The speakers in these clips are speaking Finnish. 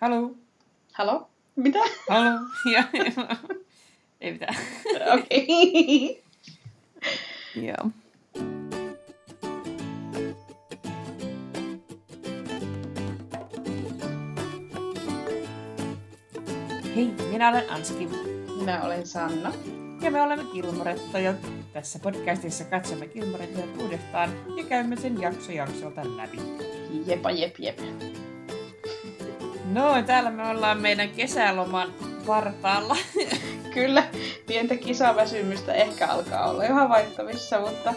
Halo. Halo? Mitä? Halo. Ja, ei mitään. Okei. Joo. Hei, minä olen Anski. Minä olen Sanna. Ja me olemme Kilmorettoja. Tässä podcastissa katsomme Kilmorettoja uudestaan ja käymme sen jakso jaksolta läpi. Jepa jep jep. No, täällä me ollaan meidän kesäloman vartaalla. Kyllä, pientä kisaväsymystä ehkä alkaa olla jo havaittavissa, mutta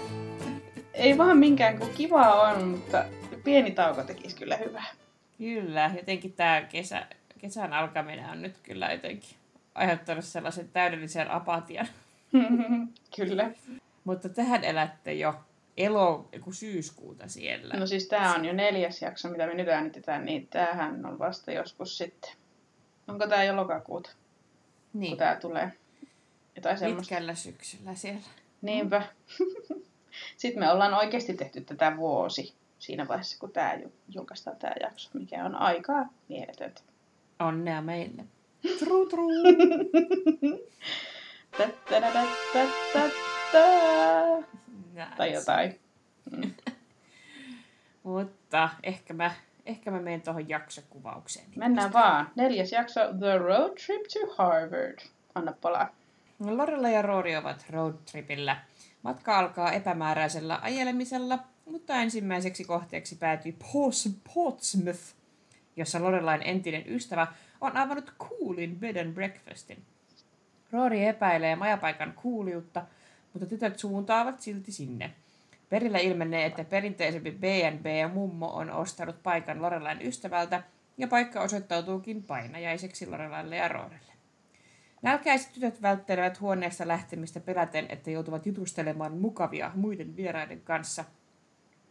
ei vaan minkään kuin kivaa on, mutta pieni tauko tekisi kyllä hyvää. Kyllä, jotenkin tämä kesä, kesän alkaminen on nyt kyllä jotenkin aiheuttanut sellaisen täydellisen apatian. kyllä. Mutta tähän elätte jo elo, syyskuuta siellä. No siis tämä on jo neljäs jakso, mitä me nyt äänitetään, niin tämähän on vasta joskus sitten. Onko tämä jo lokakuuta, niin, kun tämä tulee? Jotain semmoista. pitkällä syksyllä siellä. Niinpä. Sitten me ollaan oikeasti tehty tätä vuosi siinä vaiheessa, kun tämä julkaistaan tämä jakso, mikä on aikaa mieletöntä. Onnea meille. Tru, tru. Tai Nice. jotain. Mm. Mutta ehkä mä, ehkä mä menen tuohon jaksokuvaukseen. Mennään vaan. Neljäs jakso, The Road Trip to Harvard. Anna palaa. Lorella ja Roori ovat roadtripillä. Matka alkaa epämääräisellä ajelemisella, mutta ensimmäiseksi kohteeksi päätyy Portsmouth, jossa Lorelain entinen ystävä on avannut coolin bed and breakfastin. Roori epäilee majapaikan kuuliutta, mutta tytöt suuntaavat silti sinne. Perillä ilmenee, että perinteisempi ja mummo on ostanut paikan Lorelain ystävältä, ja paikka osoittautuukin painajaiseksi Lorelaille ja Roorelle. Nälkäiset tytöt välttelevät huoneesta lähtemistä peläten, että joutuvat jutustelemaan mukavia muiden vieraiden kanssa.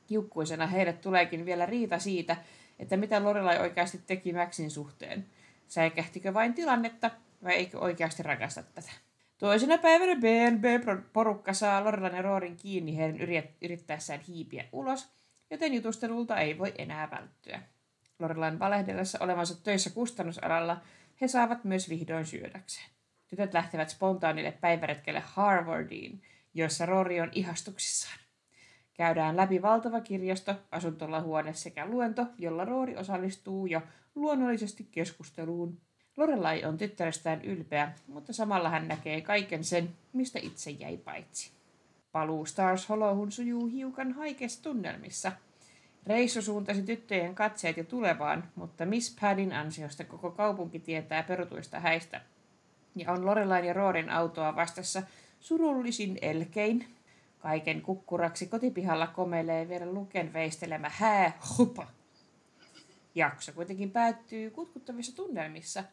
Kiukkuisena heille tuleekin vielä riita siitä, että mitä Lorelai oikeasti teki Maxin suhteen. Säikähtikö vain tilannetta vai eikö oikeasti rakasta tätä? Toisena päivänä BNB-porukka saa Lorelan ja Roorin kiinni heidän yrit- yrittäessään hiipiä ulos, joten jutustelulta ei voi enää välttyä. Lorelan valehdellessa olevansa töissä kustannusalalla he saavat myös vihdoin syödäkseen. Tytöt lähtevät spontaanille päiväretkelle Harvardiin, jossa Rory on ihastuksissaan. Käydään läpi valtava kirjasto, asuntolahuone sekä luento, jolla Roori osallistuu jo luonnollisesti keskusteluun. Lorelai on tyttärestään ylpeä, mutta samalla hän näkee kaiken sen, mistä itse jäi paitsi. Paluu Stars Hollowhun sujuu hiukan haikeissa tunnelmissa. Reissu suuntasi tyttöjen katseet jo tulevaan, mutta Miss Paddin ansiosta koko kaupunki tietää perutuista häistä. Ja on Lorelain ja Roorin autoa vastassa surullisin elkein. Kaiken kukkuraksi kotipihalla komeilee vielä luken veistelemä hää hupa. Jakso kuitenkin päättyy kutkuttavissa tunnelmissa.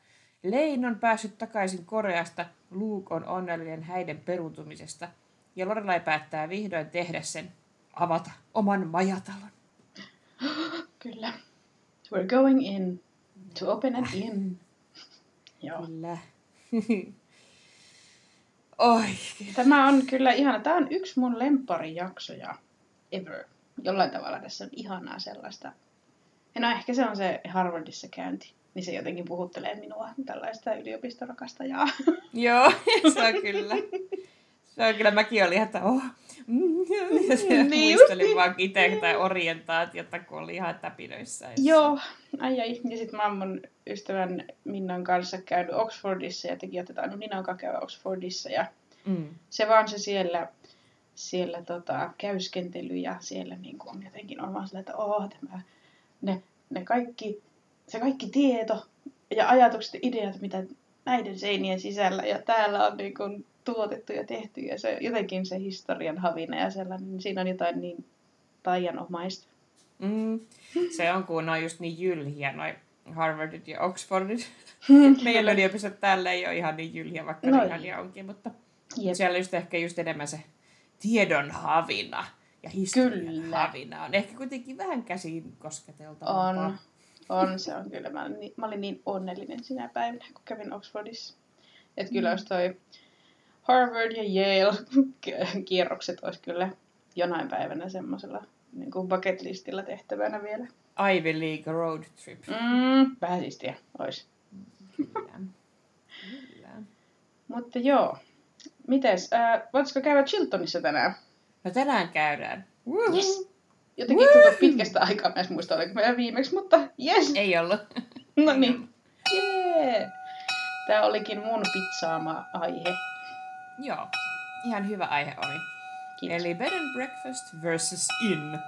Lein on päässyt takaisin Koreasta, Luke on onnellinen häiden peruuntumisesta, ja Lorelai päättää vihdoin tehdä sen, avata oman majatalon. Kyllä. We're going in to open an inn. Joo. Kyllä. Oi, Tämä on kyllä ihana. Tämä on yksi mun lempparijaksoja ever. Jollain tavalla tässä on ihanaa sellaista. No ehkä se on se Harvardissa käynti. Niin se jotenkin puhuttelee minua tällaista yliopistorakastajaa. Joo, se on kyllä. Se on kyllä, mäkin olin, että oh. Ja se Niin muistelin just. vaan itse tai orientaatiota, kun oli ihan täpinöissä. Joo, ai ai. Ja sitten mä oon mun ystävän Minnan kanssa käynyt Oxfordissa ja tekin että no Nina onkaan käydä Oxfordissa. Ja Mm. se vaan se siellä, siellä tota, käyskentely ja siellä niin kuin jotenkin on vaan sillä, että oh, tämä, ne, ne kaikki, se kaikki tieto ja ajatukset ja ideat, mitä näiden seinien sisällä ja täällä on niin kuin tuotettu ja tehty ja se, jotenkin se historian havina ja sellainen, niin siinä on jotain niin taianomaista. Mm. Se on, kun ne on just niin jylhiä, noi Harvardit ja Oxfordit. Meidän yliopistot täällä ei ole ihan niin jylhiä, vaikka No ihania onkin, mutta Jep. siellä just ehkä just enemmän se tiedon havina ja historian Kyllä. havina on ehkä kuitenkin vähän käsiin kosketeltavaa. On, on, se on kyllä. Mä olin, niin, mä olin niin onnellinen sinä päivänä, kun kävin Oxfordissa. Että kyllä olisi toi Harvard ja Yale kierrokset olisi kyllä jonain päivänä semmoisella niin kuin bucket listillä tehtävänä vielä. Ivy League Road Trip. Mm, vähän siistiä olisi. Kyllä. Kyllä. Mutta joo. Mites, äh, voitaisiko käydä Chiltonissa tänään? No tänään käydään. Yes. Jotenkin tuntuu pitkästä aikaa, mä en muista oliko meidän viimeksi, mutta yes. Ei ollut. No niin. Jee. Tämä olikin mun pizzaama aihe. Joo. Ihan hyvä aihe oli. Kiitos. Eli bed and breakfast versus inn.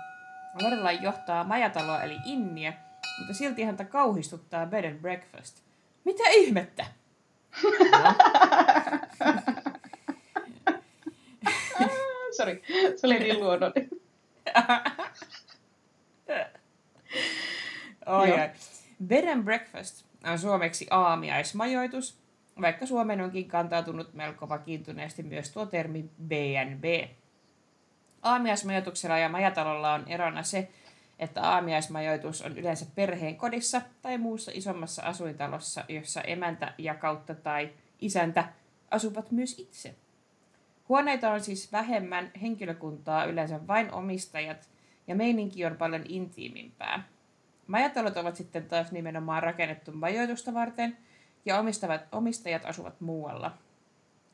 Lorelai johtaa majataloa eli inniä, mutta silti häntä kauhistuttaa bed and breakfast. Mitä ihmettä? No, Sori, se oli niin luonnollinen. Joo. oi. Bed and breakfast on suomeksi aamiaismajoitus, vaikka Suomeen onkin kantautunut melko vakiintuneesti myös tuo termi B&B. Aamiaismajoituksella ja majatalolla on erona se, että aamiaismajoitus on yleensä perheen kodissa tai muussa isommassa asuintalossa, jossa emäntä ja kautta tai isäntä asuvat myös itse. Huoneita on siis vähemmän, henkilökuntaa yleensä vain omistajat ja meininki on paljon intiimimpää. Majatalot ovat sitten taas nimenomaan rakennettu majoitusta varten ja omistavat, omistajat asuvat muualla.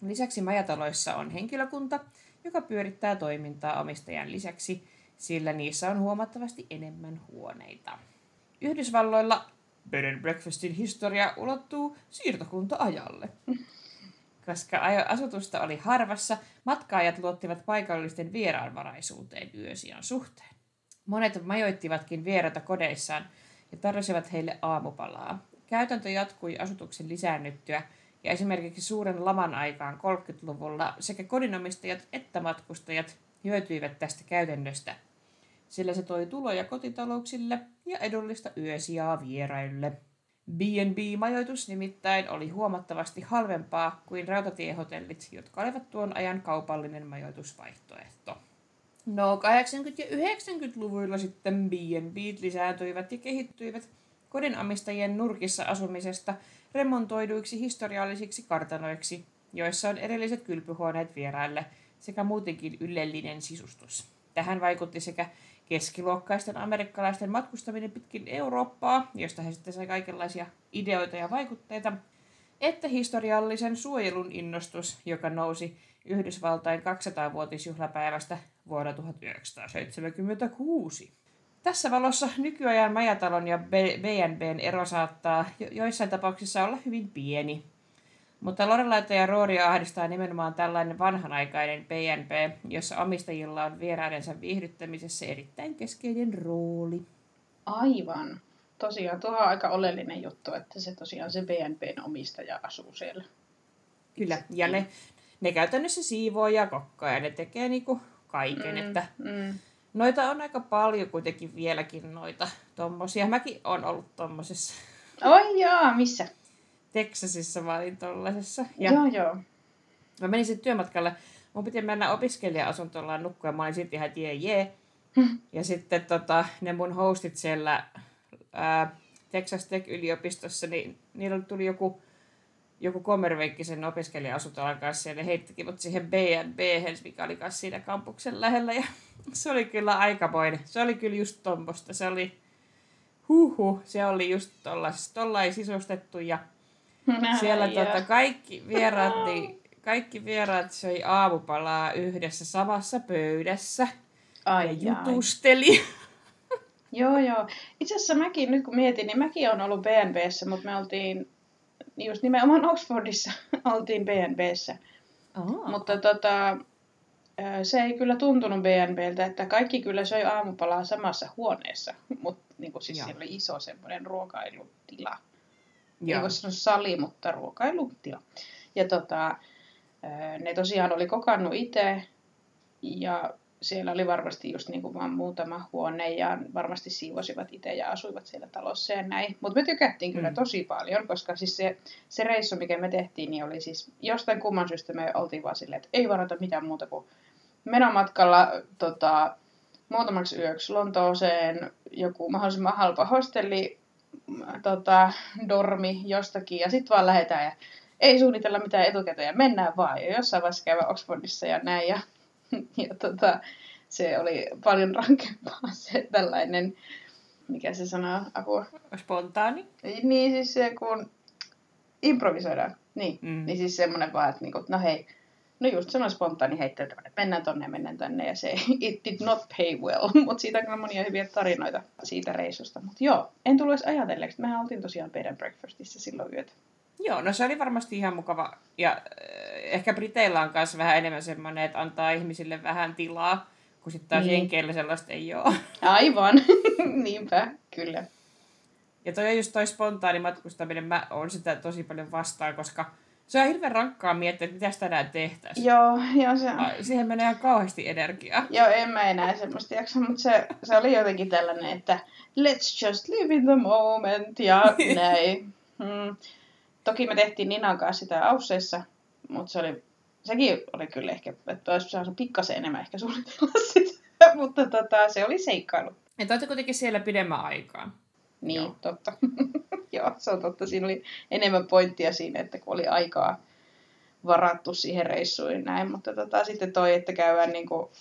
Lisäksi majataloissa on henkilökunta, joka pyörittää toimintaa omistajan lisäksi, sillä niissä on huomattavasti enemmän huoneita. Yhdysvalloilla bed and breakfastin historia ulottuu siirtokunta-ajalle. Koska asutusta oli harvassa, matkaajat luottivat paikallisten vieraanvaraisuuteen yösijan suhteen. Monet majoittivatkin vieraita kodeissaan ja tarjosivat heille aamupalaa. Käytäntö jatkui asutuksen lisäännyttyä ja esimerkiksi suuren laman aikaan 30-luvulla sekä kodinomistajat että matkustajat hyötyivät tästä käytännöstä, sillä se toi tuloja kotitalouksille ja edullista yösijaa vieraille. B&B-majoitus nimittäin oli huomattavasti halvempaa kuin rautatiehotellit, jotka olivat tuon ajan kaupallinen majoitusvaihtoehto. No 80- ja 90-luvuilla sitten B&B lisääntyivät ja kehittyivät kodinomistajien nurkissa asumisesta remontoiduiksi historiallisiksi kartanoiksi, joissa on erilliset kylpyhuoneet vieraille sekä muutenkin ylellinen sisustus. Tähän vaikutti sekä keskiluokkaisten amerikkalaisten matkustaminen pitkin Eurooppaa, josta he sitten sai kaikenlaisia ideoita ja vaikutteita, että historiallisen suojelun innostus, joka nousi Yhdysvaltain 200-vuotisjuhlapäivästä vuonna 1976. Tässä valossa nykyajan majatalon ja B&Bn ero saattaa jo- joissain tapauksissa olla hyvin pieni. Mutta Lorelaita ja Rooria ahdistaa nimenomaan tällainen vanhanaikainen B&B, jossa omistajilla on vieraidensa viihdyttämisessä erittäin keskeinen rooli. Aivan. Tosiaan, tuo on aika oleellinen juttu, että se tosiaan se BNPn omistaja asuu siellä. Kyllä, ja ne, ne käytännössä siivoo ja kokkaa ja ne tekee niinku kaiken, mm. että Mm. noita on aika paljon kuitenkin vieläkin noita tommosia. Mäkin on ollut tommosessa Oi jaa, missä? Texasissa mä olin tollasessa. Ja. Joo, joo. mä menin sitten työmatkalle. Mun piti mennä opiskelija-asuntolaan nukkua. Mä olin sitten ihan, jee jee. Ja sitten tota, ne mun hostit siellä ää, Texas Tech-yliopistossa, niin niillä tuli joku, joku kommervenkki sen opiskelija-asuntolan kanssa. Ja ne heittikin mut siihen B&B, mikä oli kanssa siinä kampuksen lähellä. Ja se oli kyllä aikamoinen. Se oli kyllä just tommosta. Se oli, huhu, se oli just tollas, tollain sisustettu ja siellä Ai tota, kaikki vieraat, niin, kaikki vieraat söi aamupalaa yhdessä samassa pöydässä Ai ja jutusteli. Joo, joo. Itse asiassa mäkin, nyt kun mietin, niin mäkin olen ollut BNBssä, mutta me oltiin just nimenomaan Oxfordissa oltiin BNBssä. Aa, Mutta tota, se ei kyllä tuntunut BNBltä, että kaikki kyllä söi aamupalaa samassa huoneessa. Mutta niin siis Joo. siellä oli iso semmoinen ruokailutila. Ei joo. voi sanoa sali, mutta ruokailutila. Ja tota, ne tosiaan oli kokannut itse ja siellä oli varmasti just niin kuin vaan muutama huone ja varmasti siivosivat itse ja asuivat siellä talossa ja näin. Mutta me tykättiin kyllä Mm. tosi paljon, koska siis se, se reissu, mikä me tehtiin, niin oli siis jostain kumman syystä me oltiin vaan silleen, että ei varata mitään muuta kuin menomatkalla tota, muutamaksi yöksi Lontooseen joku mahdollisimman halpa hostelli, tota, dormi jostakin ja sitten vaan lähdetään ja ei suunnitella mitään etukäteen ja mennään vaan ja jossain vaiheessa käydä Oxfordissa ja näin ja, ja tota, se oli paljon rankempaa se tällainen, mikä se sanoo, apua. Spontaani. Niin siis se, kun improvisoidaan. Niin, mm. niin siis semmoinen vaan, että niinku, no hei, no just semmoinen spontaani heittäytyminen, että mennään tonne ja mennään tänne ja se it did not pay well, mutta siitä on kyllä monia hyviä tarinoita siitä reissusta. Mutta joo, en tullut edes ajatelleeksi, mehän oltiin tosiaan bed and breakfastissa silloin yötä. Joo, no se oli varmasti ihan mukava. Ja äh, ehkä Briteillä on myös vähän enemmän semmoinen, että antaa ihmisille vähän tilaa, kun sitten taas Niin. Jenkeillä sellaista ei ole. Aivan, niinpä, kyllä. Ja toi on just toi spontaani matkustaminen, mä oon sitä tosi paljon vastaan, koska se on hirveän rankkaa miettiä, että mitäs tänään tehtäisiin. Joo, joo se Ai, Siihen menee ihan kauheasti energiaa. Joo, en mä enää semmoista jaksa, mutta se, se oli jotenkin tällainen, että let's just live in the moment ja näin. Hmm. Toki me tehtiin Ninan kanssa sitä Ausseissa, mutta se oli, sekin oli kyllä ehkä, että olisi saanut pikkasen enemmän ehkä suunnitella sitä, mutta tota, se oli seikkailu. Ja te kuitenkin siellä pidemmän aikaa. Niin, Joo. Totta. Joo, se on totta. Siinä oli enemmän pointtia siinä, että kun oli aikaa varattu siihen reissuun ja näin, mutta tota, sitten toi, että käydään niinku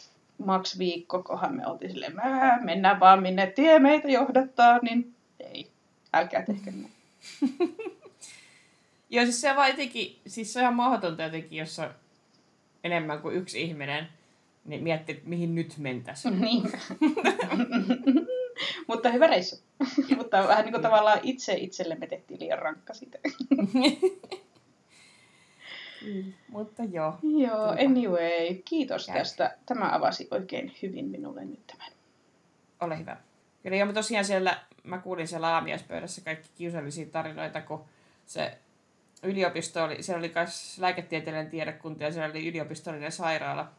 maks viikko, kohan me oltiin silleen, "Mää, mennään vaan minne tie meitä johdattaa, niin ei, älkää tehkö näin. Joo, siis se on vaan jotenkin, siis se on ihan mahdotonta jotenkin, jos on enemmän kuin yksi ihminen, niin miettii, että mihin nyt mentäisiin. niin. Mutta hyvä reissu. mutta vähän niin kuin tavallaan itse itsellemme tehtiin liian rankka sitä. Mutta joo. Joo, anyway, kiitos tästä. Tämä avasi oikein hyvin minulle nyt tämän. Ole hyvä. Kyllä joo, mä tosiaan siellä, mä kuulin siellä aamiaispöydässä kaikki kiusallisia tarinoita, kun se yliopisto oli, siellä oli myös lääketieteellinen tiedekunta ja siellä oli yliopistollinen sairaala.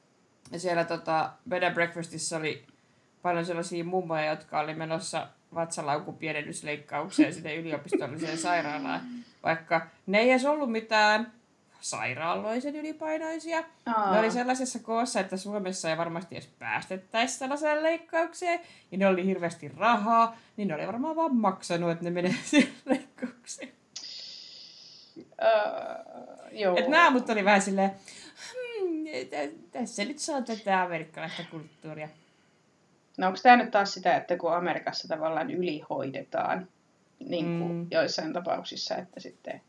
Ja siellä tota, bed and breakfastissa oli paljon sellaisia mummoja, jotka oli menossa vatsalaukun pienennysleikkaukseen sinne yliopistolliseen sairaalaan. Vaikka ne ei edes ollut mitään sairaaloisen ylipainoisia. Aa. Ne oli sellaisessa koossa, että Suomessa ei varmasti edes päästettäisi sellaiseen leikkaukseen. Ja ne oli hirveästi rahaa, niin ne oli varmaan vaan maksanut, että ne menee siihen leikkaukseen. Öö, joo. Et nämä mut oli vähän silleen, hmm, tä- tässä nyt saa tätä amerikkalaista kulttuuria. No onko tämä nyt taas sitä, että kun Amerikassa tavallaan ylihoidetaan niin kuin Mm. joissain tapauksissa, että sitten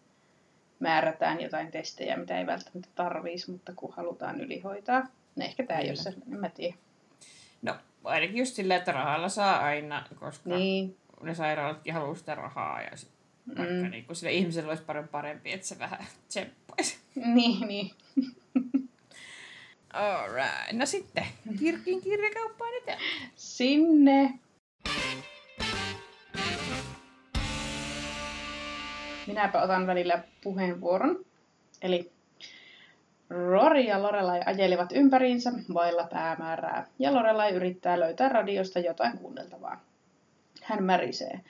määrätään jotain testejä, mitä ei välttämättä tarvitsisi, mutta kun halutaan ylihoitaa. No ehkä tämä Kyllä. jossain, en mä tiedä. No, ainakin just silleen, että rahalla saa aina, koska niin. Niin, ne sairaalatkin haluaa sitä rahaa. Ja sit, vaikka Mm. niin sille ihmiselle olisi paljon parempi, että se vähän tsemppaisi. niin, niin. Alright. No sitten, Kirkin kirjakauppaan eteen. Sinne. Minäpä otan välillä puheenvuoron. Eli Rory ja Lorelai ajelivat ympäriinsä vailla päämäärää, ja Lorelai yrittää löytää radiosta jotain kuunneltavaa. Hän märisee.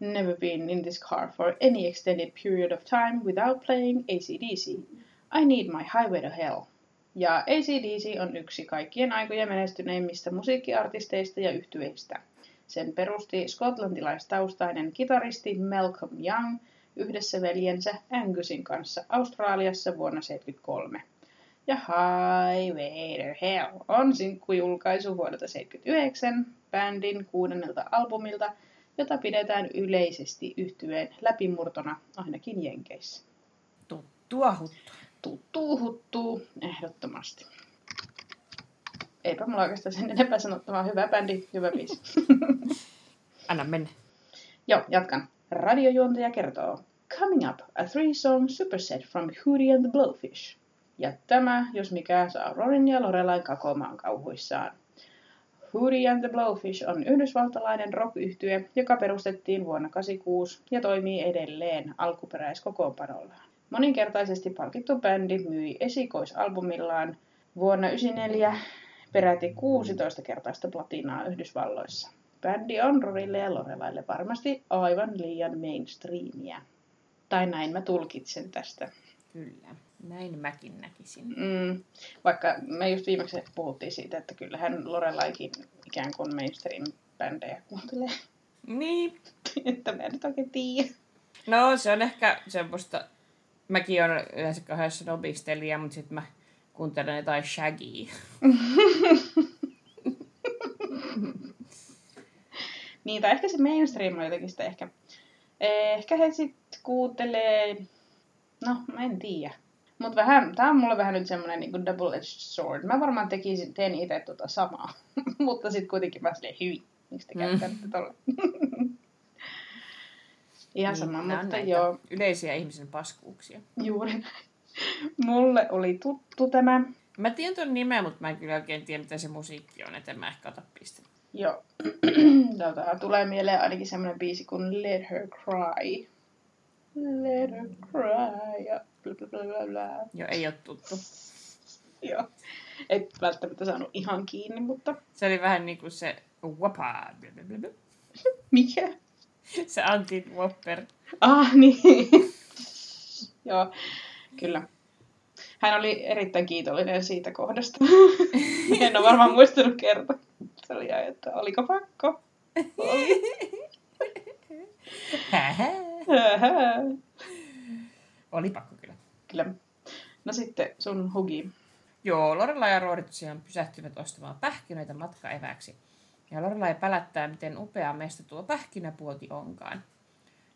Never been in this car for any extended period of time without playing ACDC. I need my highway to hell. Ja ACDC on yksi kaikkien aikojen menestyneimmistä musiikkiartisteista ja yhtyeistä. Sen perusti skotlantilaistaustainen kitaristi Malcolm Young yhdessä veljensä Angusin kanssa Australiassa vuonna 1973. Ja Highway to Hell on sinkkujulkaisu vuodelta 1979 bändin kuudennelta albumilta, jota pidetään yleisesti yhtyeen läpimurtona ainakin Jenkeissä. Tuttua huttua. Tuttuu huttuu ehdottomasti. Eipä mulla oikeastaan sen enempää sanottavaa. Hyvä bändi, hyvä biisi. Anna mennä. Joo, jatkan. Radiojuontaja kertoo. Coming up, a three-song superset from Hootie and the Blowfish. Ja tämä, jos mikä, saa Rorin ja Lorelain kakomaan kauhuissaan. Hootie and the Blowfish on yhdysvaltalainen rock joka perustettiin vuonna 1986 ja toimii edelleen alkuperäiskokoonpanollaan. Moninkertaisesti palkittu bändi myi esikoisalbumillaan vuonna 1994 peräti 16 kertaista platinaa Yhdysvalloissa. Bändi on Rorille ja Lorelaille varmasti aivan liian mainstreamia. Tai näin mä tulkitsen tästä. Kyllä. Näin mäkin näkisin. Mm, vaikka me just viimeksi puhuttiin siitä, että kyllähän Lorelaikin ikään kuin mainstream-bändejä kuuntelee. Niin. että mä en nyt oikein tiedä. No, se on ehkä semmoista mäkin on yleensä kauhean snobistelija, mutta sitten mä kuuntelen jotain shagia. niin, tai ehkä se mainstream on jotenkin sitä ehkä. Ehkä he sitten kuuntelee, no mä en tiedä. Mut vähän, tää on mulle vähän nyt semmonen niinku double-edged sword. Mä varmaan tekisin, teen itse tota samaa. Mutta sitten kuitenkin mä silleen, hyi, niistä käytän käyttäytte mm. Ihan Niin, sama, mutta näitä joo, Yleisiä ihmisen paskuuksia. juuri. Mulle oli tuttu tämä. Mä tiedän tuon nimen, mutta mä en kyllä oikein tiedä, mitä se musiikki on, et en mä ehkä ota pistettä. Joo. tota, tulee mieleen ainakin semmoinen biisi kuin Let Her Cry. Let her cry. Ja bla bla bla bla. Joo, ei ole tuttu. Joo. Et välttämättä saanut ihan kiinni, mutta Se oli vähän niin kuin se Wapa. mikä? Se Antin Whopper. Ah, niin. Joo, kyllä. Hän oli erittäin kiitollinen siitä kohdasta. en ole varmaan muistanut kertoa. Se oli että oliko pakko? Oli. oli pakko kyllä. kyllä. No sitten sun hugi. Joo, Lorelai ja Rory tosiaan pysähtyivät ostamaan pähkinöitä matkaeväksi. Ja Lorelai pälättää, miten upea meistä tuo pähkinäpuoti onkaan.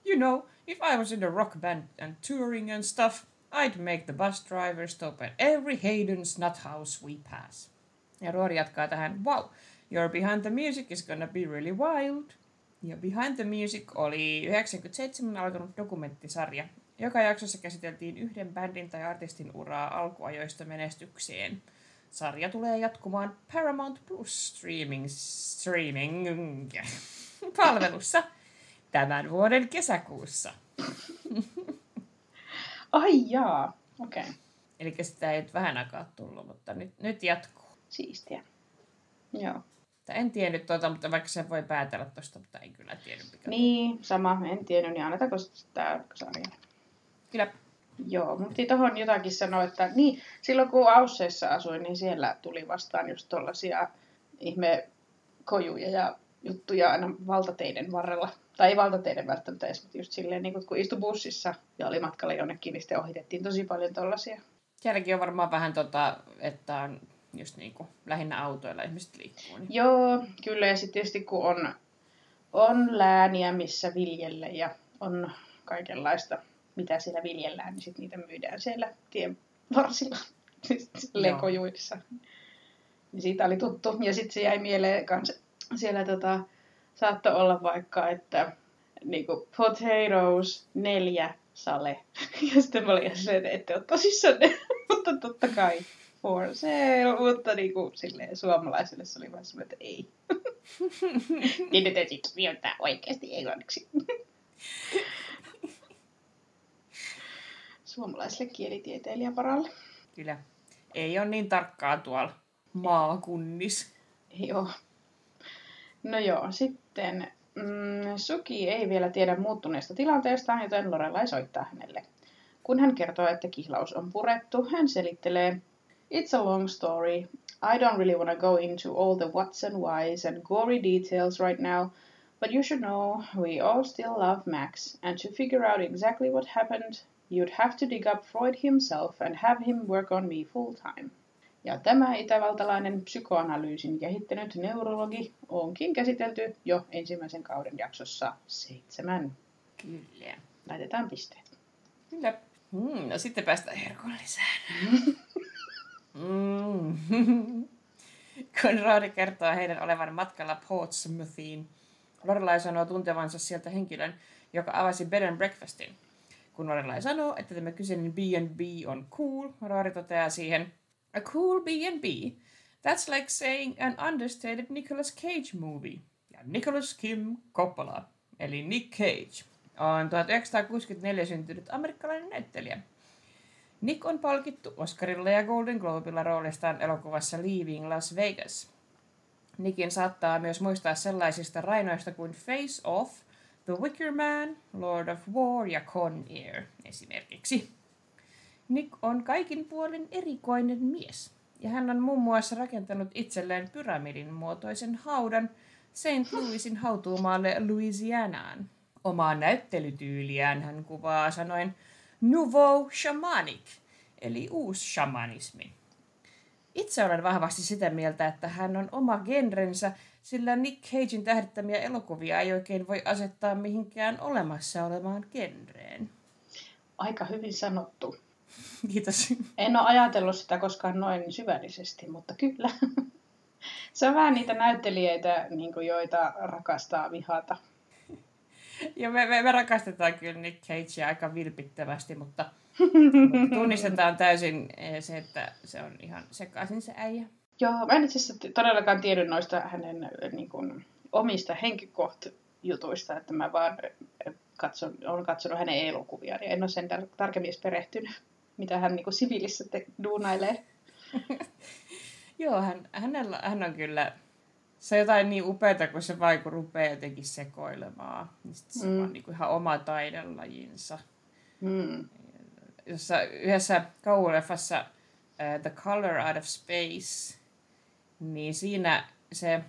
You know, if I was in a rock band and touring and stuff, I'd make the bus driver stop at every Hayden's nut house we pass. Ja Rory jatkaa tähän, wow, your Behind the Music is gonna be really wild. Ja Behind the Music oli 97 alkanut dokumenttisarja, joka jaksossa käsiteltiin yhden bändin tai artistin uraa alkuajoista menestykseen. Sarja tulee jatkumaan Paramount Plus streaming, streaming palvelussa tämän vuoden kesäkuussa. Ai jaa, okei. Okay. Eli sitä ei nyt vähän aikaa tullut, mutta nyt, nyt jatkuu. Siistiä. Joo. Tai en tiennyt tuota, mutta vaikka se voi päätellä tuosta, mutta en kyllä tiennyt mikä Niin, sama. En tiennyt, niin annetaanko tämä sarja? tuo. Kyllä. Joo, mutta tuohon jotakin sanoa, että niin, silloin kun Ausseissa asuin, niin siellä tuli vastaan just tollasia ihme kojuja ja juttuja aina valtateiden varrella. Tai ei valtateiden välttämättä edes, mutta just silleen, niin kun istui bussissa ja oli matkalla jonnekin, niin sitten ohitettiin tosi paljon tollasia. Sielläkin on varmaan vähän tota, että on just niin kuin lähinnä autoilla ihmiset liikkuu. Niin. Joo, kyllä. Ja sitten tietysti kun on, on lääniä, missä viljellä ja on kaikenlaista, mitä siellä viljellään, niin sitten niitä myydään siellä tien varsilla siis lekojuissa. Niin siitä oli tuttu. Ja sitten se jäi mieleen kans siellä tota, saattoi olla vaikka, että niinku potatoes neljä sale. Ja sitten mä olin silleen, että ette ole tosissaan mutta totta kai for sale, mutta niinku silleen suomalaisille se oli vaan semmoinen, että ei. niin ne täytyy kirjoittaa oikeasti englanniksi. Suomalaiselle kielitieteilijän varalle. Kyllä. Ei ole niin tarkkaa tuolla maakunnissa. Joo. No joo, sitten mm, Suki ei vielä tiedä muuttuneesta tilanteesta, joten Lorelai soittaa hänelle. Kun hän kertoo, että kihlaus on purettu, hän selittelee, It's a long story. I don't really want to go into all the whats and whys and gory details right now, but you should know we all still love Max, and to figure out exactly what happened, you'd have to dig up Freud himself and have him work on me full time. Ja tämä itävaltalainen psykoanalyysin kehittänyt neurologi onkin käsitelty jo ensimmäisen kauden jaksossa seitsemän. Kyllä. Laitetaan pisteet. Kyllä. Mm, no sitten päästään herkulliseen. mm. Kun Rory kertoo heidän olevan matkalla Portsmouthiin, Lorelai sanoo tuntevansa sieltä henkilön, joka avasi bed and breakfastin. Kun Lorelai sanoo, että tämä kyseinen B&B on cool, Rory toteaa siihen, A cool B&B? That's like saying an understated Nicolas Cage movie. Ja Nicholas Kim Coppola, eli Nick Cage, on 1964 syntynyt amerikkalainen näyttelijä. Nick on palkittu Oscarilla ja Golden Globilla roolistaan elokuvassa Leaving Las Vegas. Nickin saattaa myös muistaa sellaisista rainoista kuin Face Off, The Wicker Man, Lord of War ja Con Air esimerkiksi. Nick on kaikin puolin erikoinen mies, ja hän on muun muassa rakentanut itselleen pyramidin muotoisen haudan St. Louisin hautuumaalle Louisianaan. Omaa näyttelytyyliään hän kuvaa sanoin nouveau shamanic, eli uusi shamanismi. Itse olen vahvasti sitä mieltä, että hän on oma genrensä, sillä Nick Cagein tähdittämiä elokuvia ei oikein voi asettaa mihinkään olemassa olemaan genreen. Aika hyvin sanottu. Kiitos. En ole ajatellut sitä koskaan noin syvällisesti, mutta kyllä. Se on vähän niitä näyttelijöitä, niin kuin joita rakastaa vihata. Ja me, me, me rakastetaan kyllä Nick Cagea aika vilpittävästi, mutta, mutta tunnistetaan täysin eh, se, että se on ihan sekaisin se äijä. Joo, mä en itse asiassa todellakaan tiedä noista hänen niin kuin, omista henkikoht-jutuista, että mä vaan katson, olen katsonut hänen elokuviaan ja en ole sen tarkemmin perehtynyt, mitä hän niin kuin, siviilissä te- duunailee. Joo, hän, hänellä, hän on kyllä, se on jotain niin upeaa, kun se vaiku rupeaa jotenkin sekoilemaan. Niin sit se mm. on niin kuin ihan oma taidelajinsa. Mm. Jossa yhdessä kauhuleffassa uh, The Color Out of Space, niin siinä se,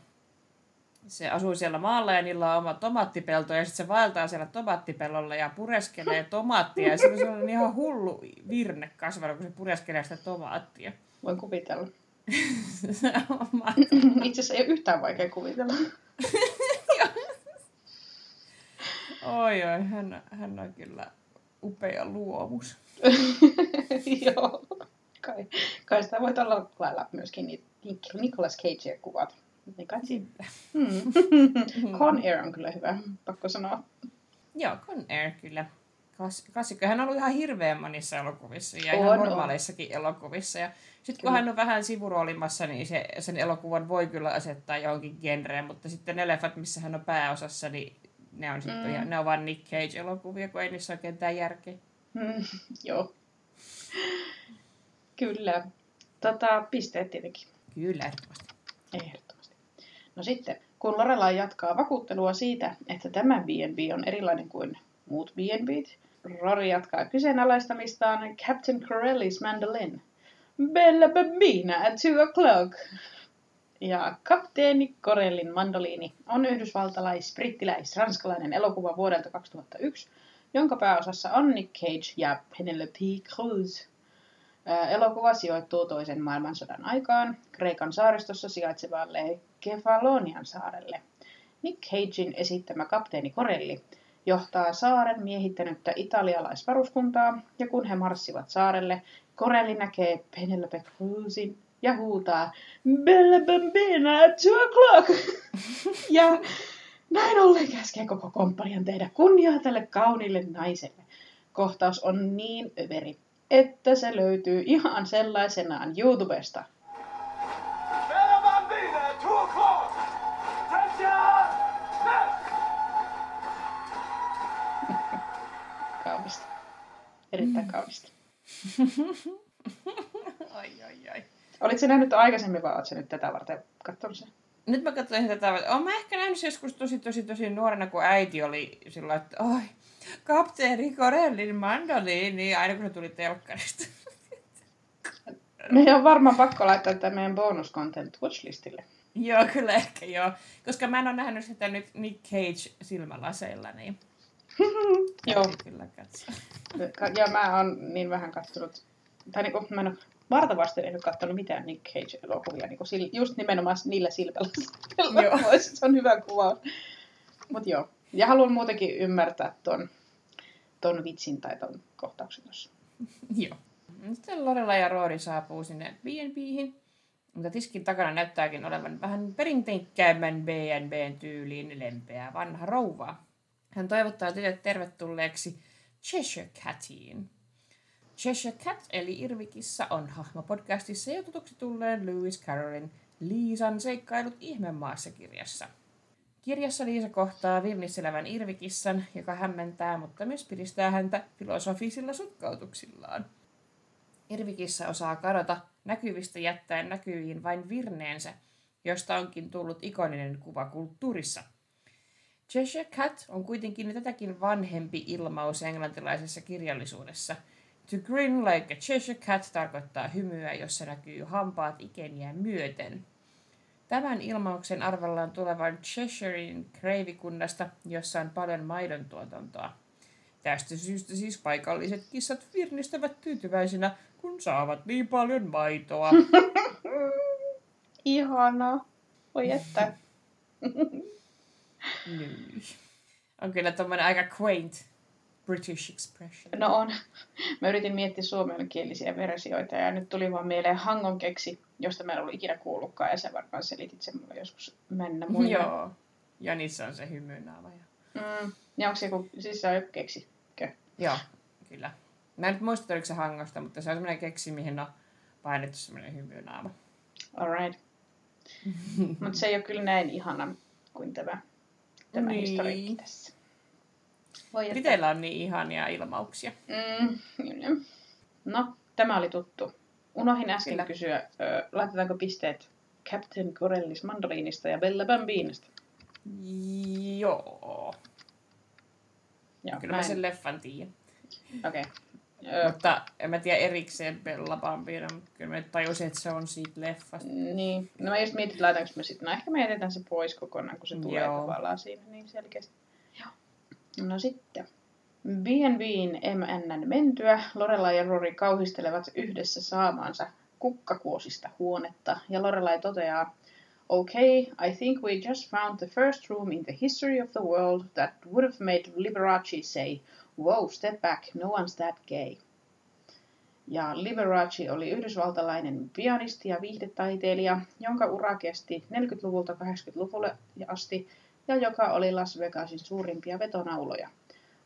se asuu siellä maalla ja niillä on oma tomaattipelto ja sitten se vaeltaa siellä tomaattipellolla ja pureskelee tomaattia ja se on ihan hullu virne kasvanut, kun se pureskelee sitä tomaattia. Voin kuvitella. Itse asiassa ei ole yhtään vaikea kuvitella. oi oi, hän, hän on kyllä upea luomus. Joo, kai, kai sitä voit olla lailla myöskin niitä Nicolas Cagea kuvat. Niin kai Sitten. Hmm. Con Air on kyllä hyvä, pakko sanoa. Joo, Con Air kyllä. Klassikko. Hän on ollut ihan hirveän monissa elokuvissa ja On, ihan on. normaaleissakin elokuvissa. Ja sitten kun hän on vähän sivuroolimassa, niin se, sen elokuvan voi kyllä asettaa johonkin genreen, mutta sitten ne leffat, missä hän on pääosassa, niin ne on, sitten Mm. ihan, ne on vaan Nick Cage-elokuvia, kun ei niissä oikein mitään järkeä. Hmm. Joo. Kyllä. Tota, pisteet tietenkin. Kyllä, ehdottomasti. Ehdottomasti. No sitten, kun Lorelai jatkaa vakuuttelua siitä, että tämä B&B on erilainen kuin muut B&Bt, Rory jatkaa kyseenalaistamistaan Captain Corelli's mandolin. Bella Bambina at two o'clock. Ja kapteeni Corellin mandoliini on yhdysvaltalais, brittiläis, ranskalainen elokuva vuodelta 2001, jonka pääosassa on Nick Cage ja Penelope Cruz. Elokuva sijoittuu toisen maailmansodan aikaan Kreikan saaristossa sijaitsevalle Kefalonian saarelle. Nick Cagein esittämä kapteeni Corelli johtaa saaren miehittänyttä italialaisvaruskuntaa, ja kun he marssivat saarelle, Corelli näkee Penelope Cruzin ja huutaa Bella Bambina at two o'clock! ja näin ollen käskee koko komppanian tehdä kunniaa tälle kauniille naiselle. Kohtaus on niin överi, että se löytyy ihan sellaisenaan YouTubesta. Bella Bambina, two o'clock! Kaunista. Erittäin kaunista. ai, ai, ai. Olitko nähnyt aikaisemmin vai oletko nyt tätä varten katsonut sen? Nyt mä katsoin tätä, olen mä ehkä nähnyt joskus tosi, tosi, tosi nuorena, kun äiti oli sillä että oi, kapteeni Corellin mandoliini, aina kun se tuli telkkarista. Meidän on varmaan pakko laittaa tämä meidän bonus content watchlistille. joo, kyllä ehkä joo. Koska mä en ole nähnyt sitä nyt Nick Cage silmälaseilla, niin Joo. kyllä katsoa. Ja mä oon niin vähän katsonut, tai niinku, mä en ole vartavasti en ole katsonut mitään Nick Cage-elokuvia, niinku sil, just nimenomaan niillä silmällä. Joo. se on hyvä kuva. Mut joo. Ja haluan muutenkin ymmärtää ton, ton vitsin tai ton kohtauksen tuossa. Joo. Sitten Lorela ja Roori saapuu sinne B&B:hin, mutta tiskin takana näyttääkin olevan vähän perinteikkäämmän B&Bn tyyliin lempeä vanha rouva. Hän toivottaa tytöt tervetulleeksi Cheshire Catiin. Cheshire Cat eli Irvikissa on hahmo podcastissa jo tutuksi tulleen Lewis Carrollin Liisan seikkailut ihmemaassa kirjassa. Kirjassa Liisa kohtaa vilnisselevän Irvikissan, joka hämmentää, mutta myös piristää häntä filosofisilla sutkautuksillaan. Irvikissa osaa kadota näkyvistä jättäen näkyviin vain virneensä, josta onkin tullut ikoninen kuva kulttuurissa. Cheshire Cat on kuitenkin tätäkin vanhempi ilmaus englantilaisessa kirjallisuudessa. To grin like a Cheshire Cat tarkoittaa hymyä, jossa näkyy hampaat ikeniä myöten. Tämän ilmauksen arvellaan tulevan Cheshirein kreivikunnasta, jossa on paljon maidon tuotantoa. Tästä syystä siis paikalliset kissat virnistävät tyytyväisinä, kun saavat niin paljon maitoa. Ihanaa. Voi että. Niin. On kyllä tommonen aika quaint British expression. No on. Mä yritin miettiä suomenkielisiä versioita ja nyt tuli vaan mieleen Hangon keksi, josta mä en ollut ikinä kuullutkaan ja sä varmaan selitit sen mulle joskus mennä muille. Joo. Ja niissä on se hymynaava. Ja... Mm. Ja onko se joku, siis se on joku keksikö? Joo, kyllä. Mä en nyt muista, oliko se hangosta, mutta se on semmoinen keksi, mihin on painettu semmoinen hymynaava. Alright. Mutta se ei ole kyllä näin ihana kuin tämä, tämä Niin. historiikki tässä. Voi että. Briteillä on niin ihania ilmauksia. Mm, kyllä. No, tämä oli tuttu. Unohin äsken Kyllä. kysyä, ö, laitetaanko pisteet Captain Corellis Mandoliinista ja Bella Bambinista? Joo. Joo, Kyllä mä sen leffan tiedän. Okei. Okay. Mutta en mä tiedä erikseen Bella Bambina, mutta kyllä mä tajusin, että se on siitä leffasta. Niin. No mä just mietin, laitanko mä sitten. No ehkä me jätetään se pois kokonaan, kun se tulee Joo. tavallaan siinä niin selkeästi. No sitten. B&Bn MNn mentyä Lorelai ja Rory kauhistelevat yhdessä saamaansa kukkakuosista huonetta. Ja Lorelai toteaa, Okay, I think we just found the first room in the history of the world that would have made Liberace say, Wow, step back, no one's that gay. Ja Liberace oli yhdysvaltalainen pianisti ja viihdetaiteilija, jonka ura kesti 40-luvulta 80-luvulle asti ja joka oli Las Vegasin suurimpia vetonauloja.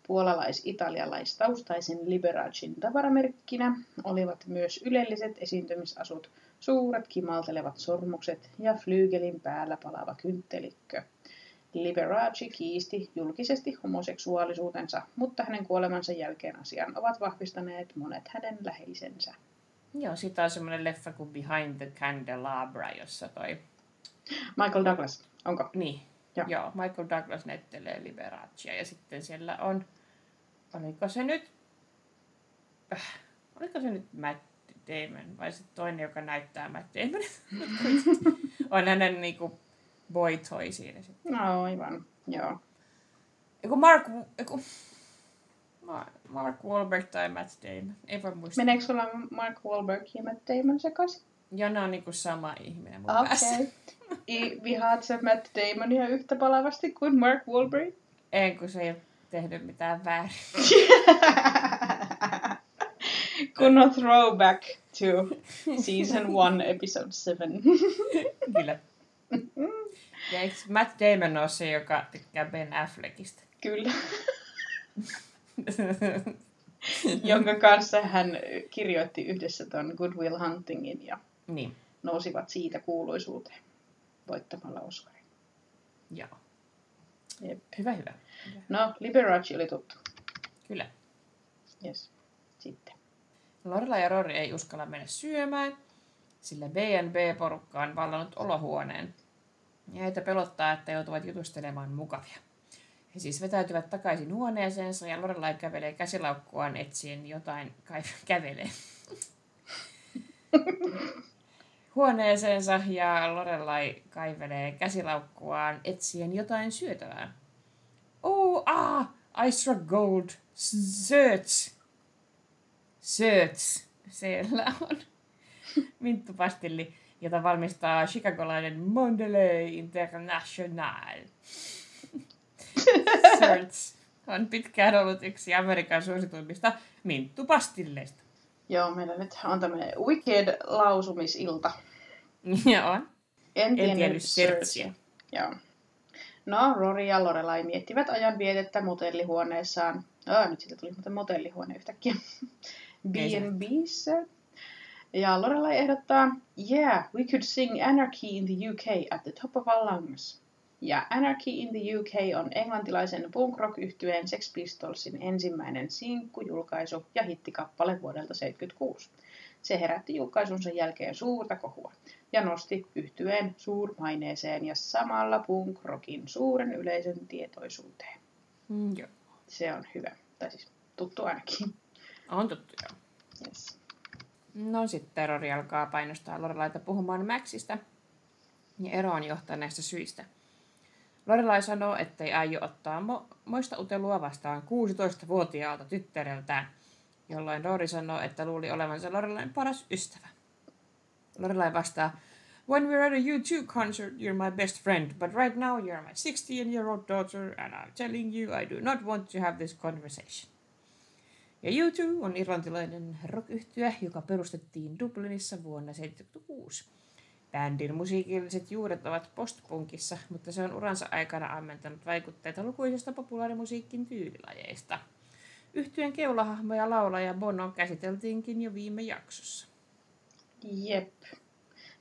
Puolalais-italialaistaustaisen Liberacin tavaramerkkinä olivat myös ylelliset esiintymisasut, suuret kimaltelevat sormukset ja flyygelin päällä palava kynttelikkö. Liberace kiisti julkisesti homoseksuaalisuutensa, mutta hänen kuolemansa jälkeen asian ovat vahvistaneet monet hänen läheisensä. Joo, siitä on semmoinen leffa kuin Behind the Candelabra, jossa toi... Michael Douglas, onko? Niin, Joo. Joo. Joo, Michael Douglas näyttelee Liberacea ja sitten siellä on... Oliko se nyt... Äh, oliko se nyt Matt Damon vai se toinen, joka näyttää Matt Damon? on hänen niinku boy toy siinä sitten. No aivan, joo. Eiku Mark... Eiku, Mark, Wahlberg tai Matt Damon. Ei voi muistaa. Meneekö sulla Mark Wahlberg ja Matt Damon sekaisin? Ja ne on niinku sama ihminen mun Okei. päässä. Vihaat sä Matt Damonia yhtä palavasti kuin Mark Wahlberg? En, kun se ei ole tehnyt mitään väärin. kun on throwback to season 1, episode 7. Kyllä. Ja eikö Matt Damon ole se, joka tykkää Ben Affleckista? Kyllä. Jonka kanssa hän kirjoitti yhdessä ton Good Will Huntingin ja niin, nousivat siitä kuuluisuuteen voittamalla Oscarin. joo. Jep. Hyvä, hyvä. hyvä. No, Liberace oli tuttu. Kyllä. Yes. Sitten. Lorela ja Rory ei uskalla mennä syömään, sillä B&B-porukka on vallannut olohuoneen. Ja heitä pelottaa, että joutuvat jutustelemaan mukavia. He siis vetäytyvät takaisin huoneeseensa ja Lorelai kävelee käsilaukkuaan etsien jotain kai- kävelee. huoneeseensa ja Lorelai kaivelee käsilaukkuaan etsien jotain syötävää. Oh, ah, I struck gold. Search. Search. Siellä on minttupastilli, jota valmistaa chicagolainen Mondelez International. Search on pitkään ollut yksi Amerikan suosituimmista minttupastilleista. Joo, meillä nyt on tämmöinen Wicked lausumisilta. Ja on. En, En tiennyt. Searchia. Joo. No, Rory ja Lorelai miettivät ajan vietettä motellihuoneessaan. Ah, nyt siitä tuli muuten motellihuone yhtäkkiä. B&Bssä. Ja Lorelai ehdottaa, yeah, we could sing Anarchy in the UK at the top of our lungs. Ja Anarchy in the UK on englantilaisen punk rock yhtyeen Sex Pistolsin ensimmäinen sinkkujulkaisu ja hittikappale vuodelta 1976. Se herätti julkaisunsa jälkeen suurta kohua ja nosti yhtyeen suurmaineeseen ja samalla punk rockin suuren yleisön tietoisuuteen. Mm, joo. Se on hyvä. Tai siis tuttu ainakin. On tuttu, joo. Yes. No sitten terrori alkaa painostaa Lorelaita puhumaan Maxista ja eroon johtaneista syistä. Lorelai sanoo, ettei aio ottaa mo- moista utelua vastaan 16-vuotiaalta tyttäreltään, jolloin Rory sanoo, että luuli olevansa Lorelain paras ystävä. Lorelai vastaa, When we're at a U2 concert, you're my best friend, but right now you're my 16-year-old daughter, and I'm telling you, I do not want to have this conversation. Ja U2 on irlantilainen rock joka perustettiin Dublinissa vuonna 1976. Bändin musiikilliset juuret ovat postpunkissa, mutta se on uransa aikana ammentanut vaikutteita lukuisista populaarimusiikin tyylilajeista. Yhtyeen keulahahmo ja laulaja Bono käsiteltiinkin jo viime jaksossa. Jep.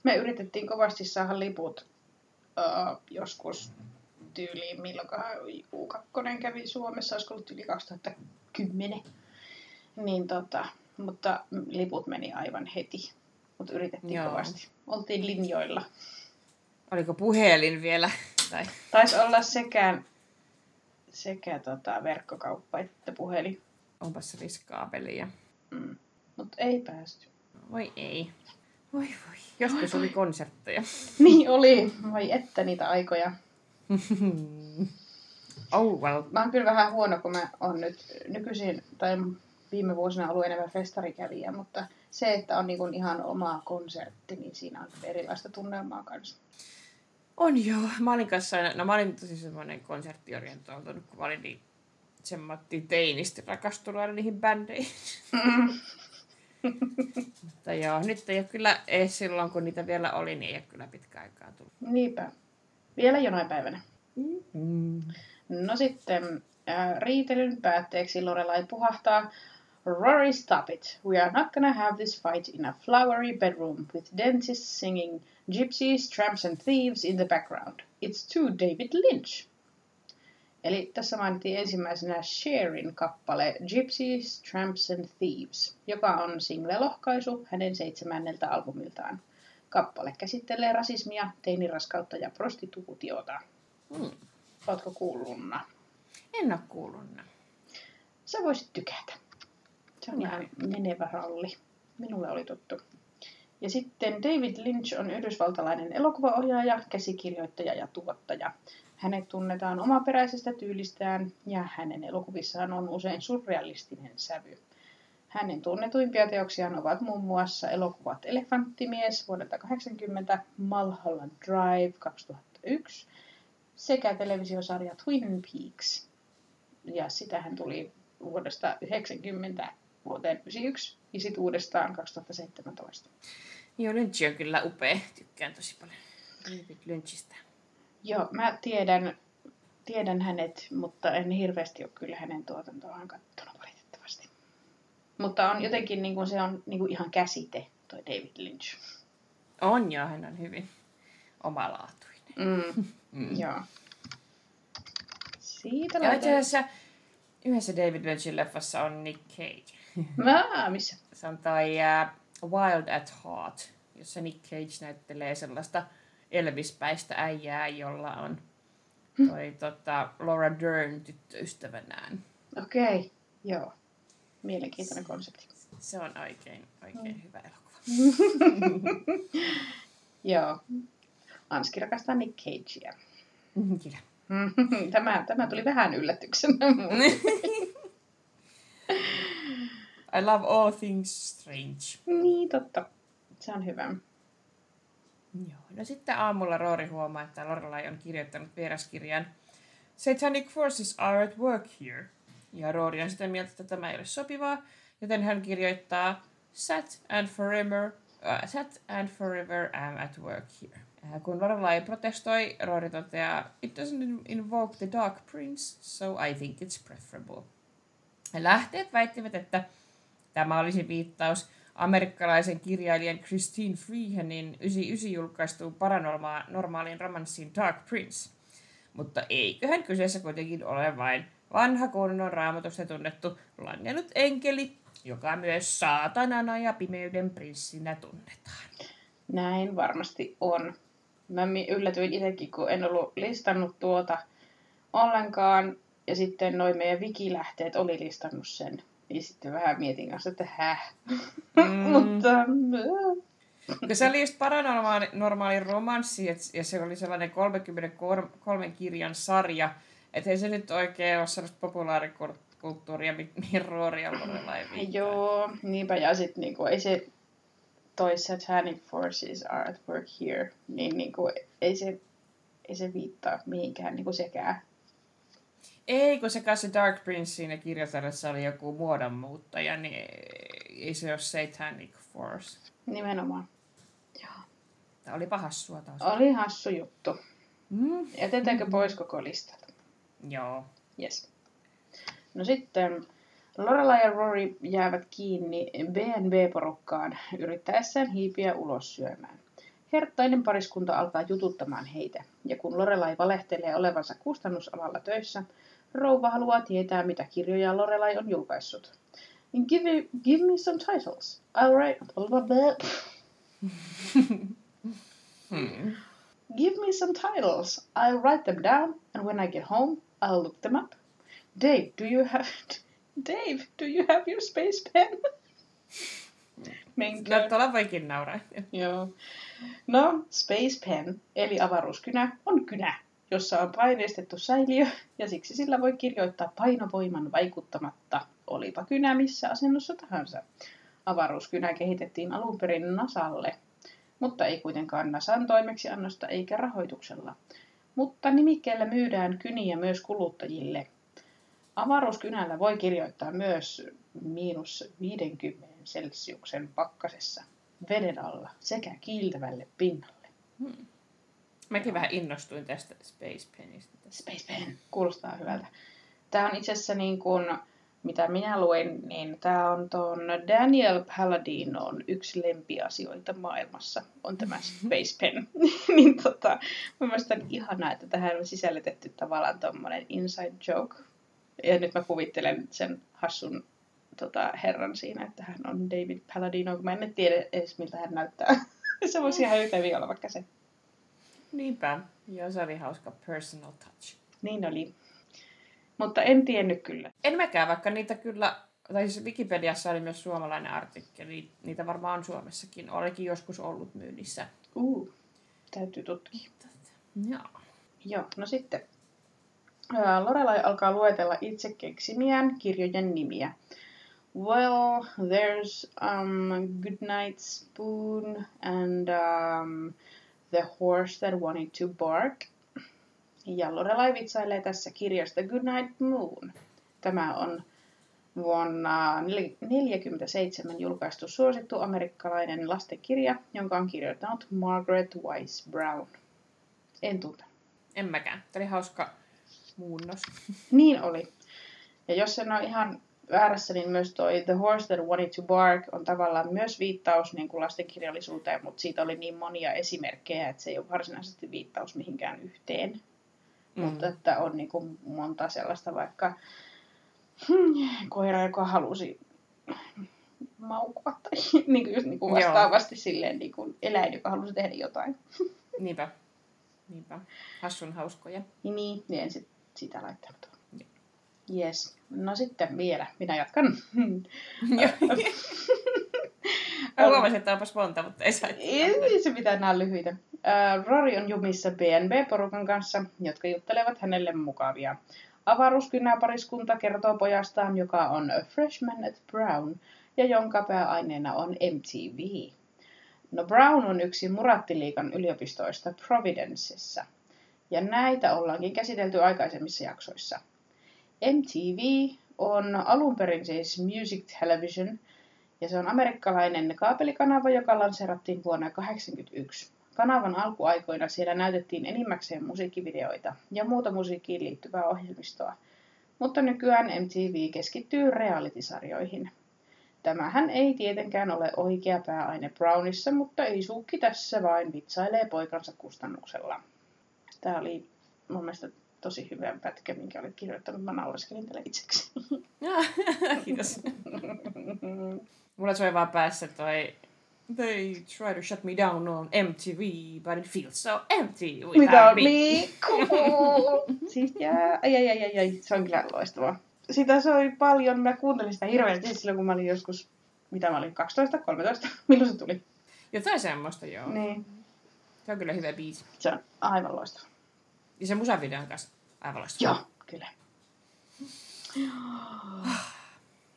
Me yritettiin kovasti saada liput uh, joskus tyyliin, milloinkohan U2 kävi Suomessa, olisiko ollut yli 2010. Niin tota, mutta liput meni aivan heti. Mutta yritettiin Joo. kovasti. Oltiin linjoilla. Oliko puhelin vielä? Tai... Taisi olla sekä, sekä tota, verkkokauppa että puhelin. Onpas riskaapelia. Mm. Mutta ei päästy. Voi ei. Voi voi. Joskus oli konsertteja. Niin oli. Voi että niitä aikoja. oh well. Mä oon kyllä vähän huono, kun mä oon nyt nykyisin, tai viime vuosina ollut enemmän festarikävijä, mutta se, että on niin ihan oma konsertti, niin siinä on erilaista tunnelmaa kanssa. On joo. Mä olin kanssa no mä olin tosi semmoinen konserttiorientoitunut, kun mä olin niin semmoinen teinisti rakastunut aina niihin bändeihin. Mutta joo, nyt ei ole kyllä edes silloin, kun niitä vielä oli, niin ei ole kyllä pitkä aikaa tullut. Niinpä. Vielä jonain päivänä. Mm. No sitten äh, riitelyn päätteeksi Lorelai puhahtaa. Rory, stop it. We are not gonna have this fight in a flowery bedroom with dentists singing gypsies, tramps and thieves in the background. It's too David Lynch. Eli tässä mainittiin ensimmäisenä Sherin kappale Gypsies, Tramps and Thieves, joka on single-lohkaisu hänen seitsemänneltä albumiltaan. Kappale käsittelee rasismia, teiniraskautta ja prostituutiota. Mm. Ootko kuullunna? En ole kuullut. Sä voisit tykätä. Se on ihan menevä ralli. Minulle oli tuttu. Ja sitten David Lynch on yhdysvaltalainen elokuvaohjaaja, käsikirjoittaja ja tuottaja. Hänet tunnetaan omaperäisestä tyylistään ja hänen elokuvissaan on usein surrealistinen sävy. Hänen tunnetuimpia teoksiaan ovat muun muassa elokuvat Elefanttimies vuodelta 80, Mulholland Drive 2001 sekä televisiosarja Twin Peaks. Ja sitä hän tuli vuodesta 90 vuoteen 91 ja sitten uudestaan 2017. Joo, Lynch on kyllä upea. Tykkään tosi paljon David Lynchistä. Joo, mä tiedän, tiedän hänet, mutta en hirveästi ole kyllä hänen tuotantoaan katsonut valitettavasti. Mutta on jotenkin, niin kuin se on niin kuin ihan käsite, toi David Lynch. On joo, hän on hyvin omalaatuinen. Mm. mm. Joo. Siitä Ja itse asiassa yhdessä David Lynchin leffassa on Nick Cage. Mä, missä? Se on toi uh, Wild at Heart, jossa Nick Cage näyttelee sellaista Elvis-päistä äijää, jolla on toi tota, Laura Dern tyttöystävänään. Okei, okay. joo. Mielenkiintoinen konsepti. Se on oikein, oikein hyvä elokuva. Joo. Anski rakastaa Nick Cagea. Kyllä. Tämä, tämä tuli vähän yllätyksenä. I love all things strange. niin, totta. Se on hyvä. Joo. No sitten aamulla Roori huomaa, että Lorelai on kirjoittanut vieraskirjan Satanic forces are at work here. Ja Roori on sitä mieltä, että tämä ei ole sopivaa, joten hän kirjoittaa Sat and forever, uh, Sat and forever am at work here. Äh, kun Lorelai protestoi, Roori toteaa It doesn't invoke the Dark Prince, so I think it's preferable. Lähteet väittivät, että tämä olisi viittaus amerikkalaisen kirjailijan Christine Freehanin 99 julkaistuun paranormaaliin romanssiin Dark Prince. Mutta eiköhän kyseessä kuitenkin ole vain vanha kunnon raamatusta tunnettu langennut enkeli, joka myös saatanana ja pimeyden prinssinä tunnetaan. Näin varmasti on. Mä yllätyin itsekin, kun en ollut listannut tuota ollenkaan. Ja sitten noin meidän wikilähteet oli listannut sen. Niin sitten vähän mietin kanssa, että häh. Mm. Mutta äh, se oli just paranormaali normaali romanssi, et, ja se oli sellainen 33 kirjan sarja, että ei se nyt oikein ole sellaista populaarikulttuuria, mi- mihin Roori Lorelai viittaa. joo, niinpä. Ja sitten niinku, ei se toi satanic forces are at work here, niin, niin kuin, ei, se, ei se viittaa mihinkään niin kuin sekään. Ei, kun se kanssa Dark Prince siinä kirjoitellessa oli joku muodonmuuttaja, niin ei se ole Satanic Force. Nimenomaan. Tämä oli hassua taas. Oli hassu juttu. Mm. Jätetäänkö pois koko listalta? Joo. Yes. No sitten Lorelai ja Rory jäävät kiinni BNB-porukkaan yrittäessään hiipiä ulos syömään. Herttainen pariskunta alkaa jututtamaan heitä, ja kun Lorelai valehtelee olevansa kustannusalalla töissä, rouva haluaa tietää, mitä kirjoja Lorelai on julkaissut. Give, give me some titles. I'll write... Hmm. Give me some titles. I'll write them down, and when I get home, I'll look them up. Dave, do you have... Dave, do you have your space pen? Menkää. No, tuolla voikin nauraa. Joo. No, Space Pen, eli avaruuskynä, on kynä, jossa on paineistettu säiliö, ja siksi sillä voi kirjoittaa painovoiman vaikuttamatta, olipa kynä missä asennossa tahansa. Avaruuskynä kehitettiin alun perin NASAlle, mutta ei kuitenkaan NASAn toimeksiannosta eikä rahoituksella. Mutta nimikkeellä myydään kyniä myös kuluttajille. Avaruuskynällä voi kirjoittaa myös miinus 50 celsiuksen pakkasessa veden alla sekä kiiltävälle pinnalle. Mäkin vähän innostuin tästä Space Penistä. Space Pen kuulostaa hyvältä. Tämä on itse asiassa niin kuin, mitä minä luin, niin tämä on tuon Daniel Paladinon yksi lempiasioita maailmassa, on tämä Space Pen. niin tota, mun mielestä on ihanaa, että tähän on sisällytetty tavallaan tuommoinen inside joke. Ja nyt mä kuvittelen sen hassun tota, herran siinä, että hän on David Paladino, kun mä en tiedä edes miltä hän näyttää. se voisi ihan yhtä hyvin olla vaikka se. Niinpä. Joo, se oli hauska personal touch. Niin oli. Mutta en tiennyt kyllä. En mäkään, vaikka niitä kyllä, tai siis Wikipediassa oli myös suomalainen artikkeli, niitä varmaan on Suomessakin, olikin joskus ollut myynnissä. Uh, täytyy tutkia. Joo. Joo, no sitten. Lorelai alkaa luetella itse keksimiään kirjojen nimiä. Well, there's um, Goodnight Spoon and um, The Horse That Wanted to Bark. Ja Lorelai vitsailee tässä kirjasta Goodnight Moon. Tämä on vuonna 1947 julkaistu suosittu amerikkalainen lastenkirja, jonka on kirjoittanut Margaret Wise Brown. En tunte. En mäkään. Tämä oli hauska muunnos. Niin oli. Ja jos en ole ihan väärässä, niin myös toi The Horse That Wanted to Bark on tavallaan myös viittaus niin kuin lastenkirjallisuuteen, mutta siitä oli niin monia esimerkkejä, että se ei ole varsinaisesti viittaus mihinkään yhteen. Mm. Mutta että on niin kuin monta sellaista vaikka hmm, koira, joka halusi maukua tai niin kuin just niin kuin Joo. vastaavasti silleen niin kuin eläin, joka halusi tehdä jotain. Niinpä. Niinpä. Hassun hauskoja. Niin, niin, niin en sit sitä laittanut. Yes. No sitten vielä, minä jatkan. Mä huomasin, että onpas monta, mutta ei saa. Ei se mitään, nämä lyhyitä. Rory on jumissa BNB-porukan kanssa, jotka juttelevat hänelle mukavia. Avaruuskynäpariskunta kertoo pojastaan, joka on a freshman at Brown, ja jonka pääaineena on MTV. No Brown on yksi Murattiliikan yliopistoista Providencessa, ja näitä ollaankin käsitelty aikaisemmissa jaksoissa. MTV on alun perin siis Music Television, ja se on amerikkalainen kaapelikanava, joka lanseerattiin vuonna 1981. Kanavan alkuaikoina siellä näytettiin enimmäkseen musiikkivideoita ja muuta musiikkiin liittyvää ohjelmistoa, mutta nykyään MTV keskittyy reality-sarjoihin. Tämähän ei tietenkään ole oikea pääaine Brownissa, mutta ei suukki tässä vain vitsailee poikansa kustannuksella. Tämä oli mun mielestä tosi hyvä pätkä, minkä olet kirjoittanut. Mä naureskelin tälle itseksi. Kiitos. Mulla soi vaan päässä toi They try to shut me down on MTV, but it feels so empty without, Without me. me, cool. Siis jää, ai, ai, ai, ai, ai, se on kyllä loistavaa. Sitä soi paljon, mä kuuntelin sitä hirveästi silloin, kun mä olin joskus, mitä mä olin, 12, 13, milloin se tuli? Jotain semmoista, joo. Niin, Se on kyllä hyvä biisi. se on aivan loistava. Ja se musavideon kanssa aivan loistava. Joo, kyllä.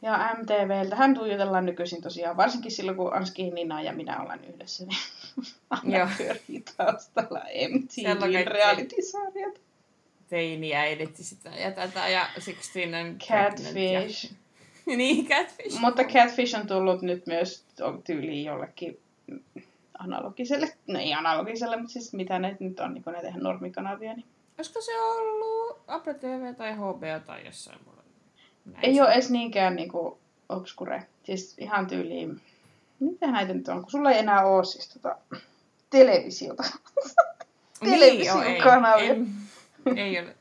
Ja MTVltä hän tuijotellaan nykyisin tosiaan, varsinkin silloin kun Anski, Nina ja minä ollaan yhdessä, niin aina Joo. pyörii taustalla MTV reality-sarjat. Teiniäidit sitä ja tätä ja Sixteen and Catfish. Ja... niin, Catfish. Mutta Catfish on tullut nyt myös tyyliin jollekin analogiselle, no ei analogiselle, mutta siis mitä ne nyt on, niin kun näitä ihan normikanavia, niin Olisiko se ollut Apple TV tai HBO tai jossain? Näin ei ole edes niinkään niinku obskure. Siis ihan tyyliin, mitä näitä nyt on, kun sulla ei enää ole siis tota televisiota. Niin, joo, ei. televisiokanavia. Ei, ei ole.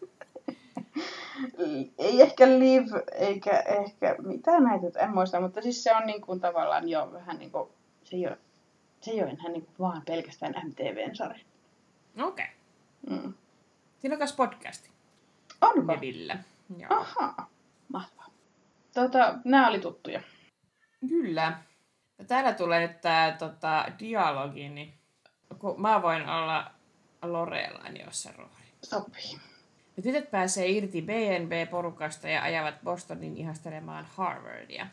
ei ehkä live, eikä ehkä mitä näitä, en muista, mutta siis se on niin kuin tavallaan jo vähän niin kuin, se ei ole, se ei ole enää niin kuin vaan pelkästään MTVn sarja. Okei. Okay. Mm. Siinä on myös podcasti. Onko? Nevillä. Joo. Ahaa, mahtavaa. Tota, nämä oli tuttuja. Kyllä. Ja täällä tulee nyt tää tota, dialogi, niin kun mä voin olla Lorelain jossa rooli. Sopii. Ja tytöt pääsee irti BNB-porukasta ja ajavat Bostonin ihastelemaan Harvardia.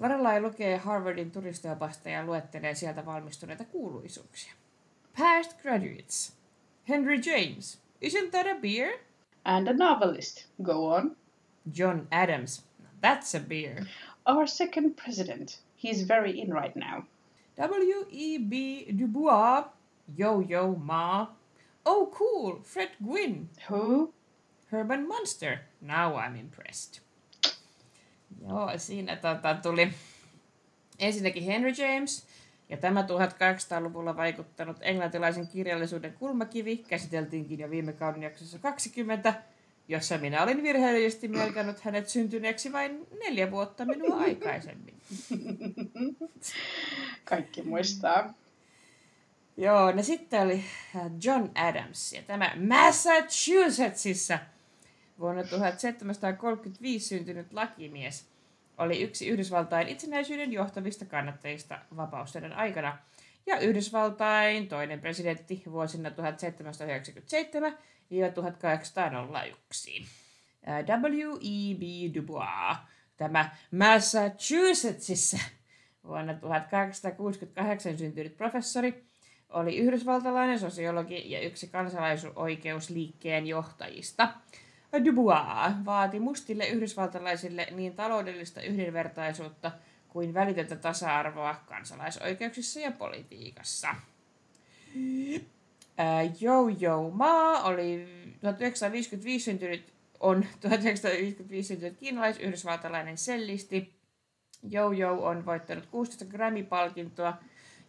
Lorelai lukee Harvardin turistiopasta ja luettelee sieltä valmistuneita kuuluisuuksia. Past graduates. Henry James. Isn't that a beer? And a novelist. Go on. John Adams. That's a beer. Our second president. He's very in right now. W.E.B. Du Bois. Yo Yo Ma. Oh cool, Fred Gwynn. Who? Herman Munster. Now I'm impressed. Joo, siinä tota, tuli ensinnäkin Henry James, ja tämä 1800-luvulla vaikuttanut englantilaisen kirjallisuuden kulmakivi käsiteltiinkin jo viime kauden jaksossa 20, jossa minä olin virheellisesti merkannut hänet syntyneeksi vain neljä vuotta minua aikaisemmin. Kaikki muistaa. Joo, no sitten oli John Adams, ja tämä Massachusettsissa vuonna 1735 syntynyt lakimies oli yksi Yhdysvaltain itsenäisyyden johtavista kannattajista vapausodan aikana ja Yhdysvaltain toinen presidentti vuosina 1797-1801. Äh, W.E.B. Du Bois, tämä Massachusettsissa vuonna 1868 syntynyt professori, oli yhdysvaltalainen sosiologi ja yksi kansalaisoikeusliikkeen johtajista. Dubois vaati mustille yhdysvaltalaisille niin taloudellista yhdenvertaisuutta kuin välitöntä tasa-arvoa kansalaisoikeuksissa ja politiikassa. Jojo Ma oli 1955 syntynyt, on 1955 syntynyt kiinalais-yhdysvaltalainen sellisti. Jojo on voittanut 16 Grammy-palkintoa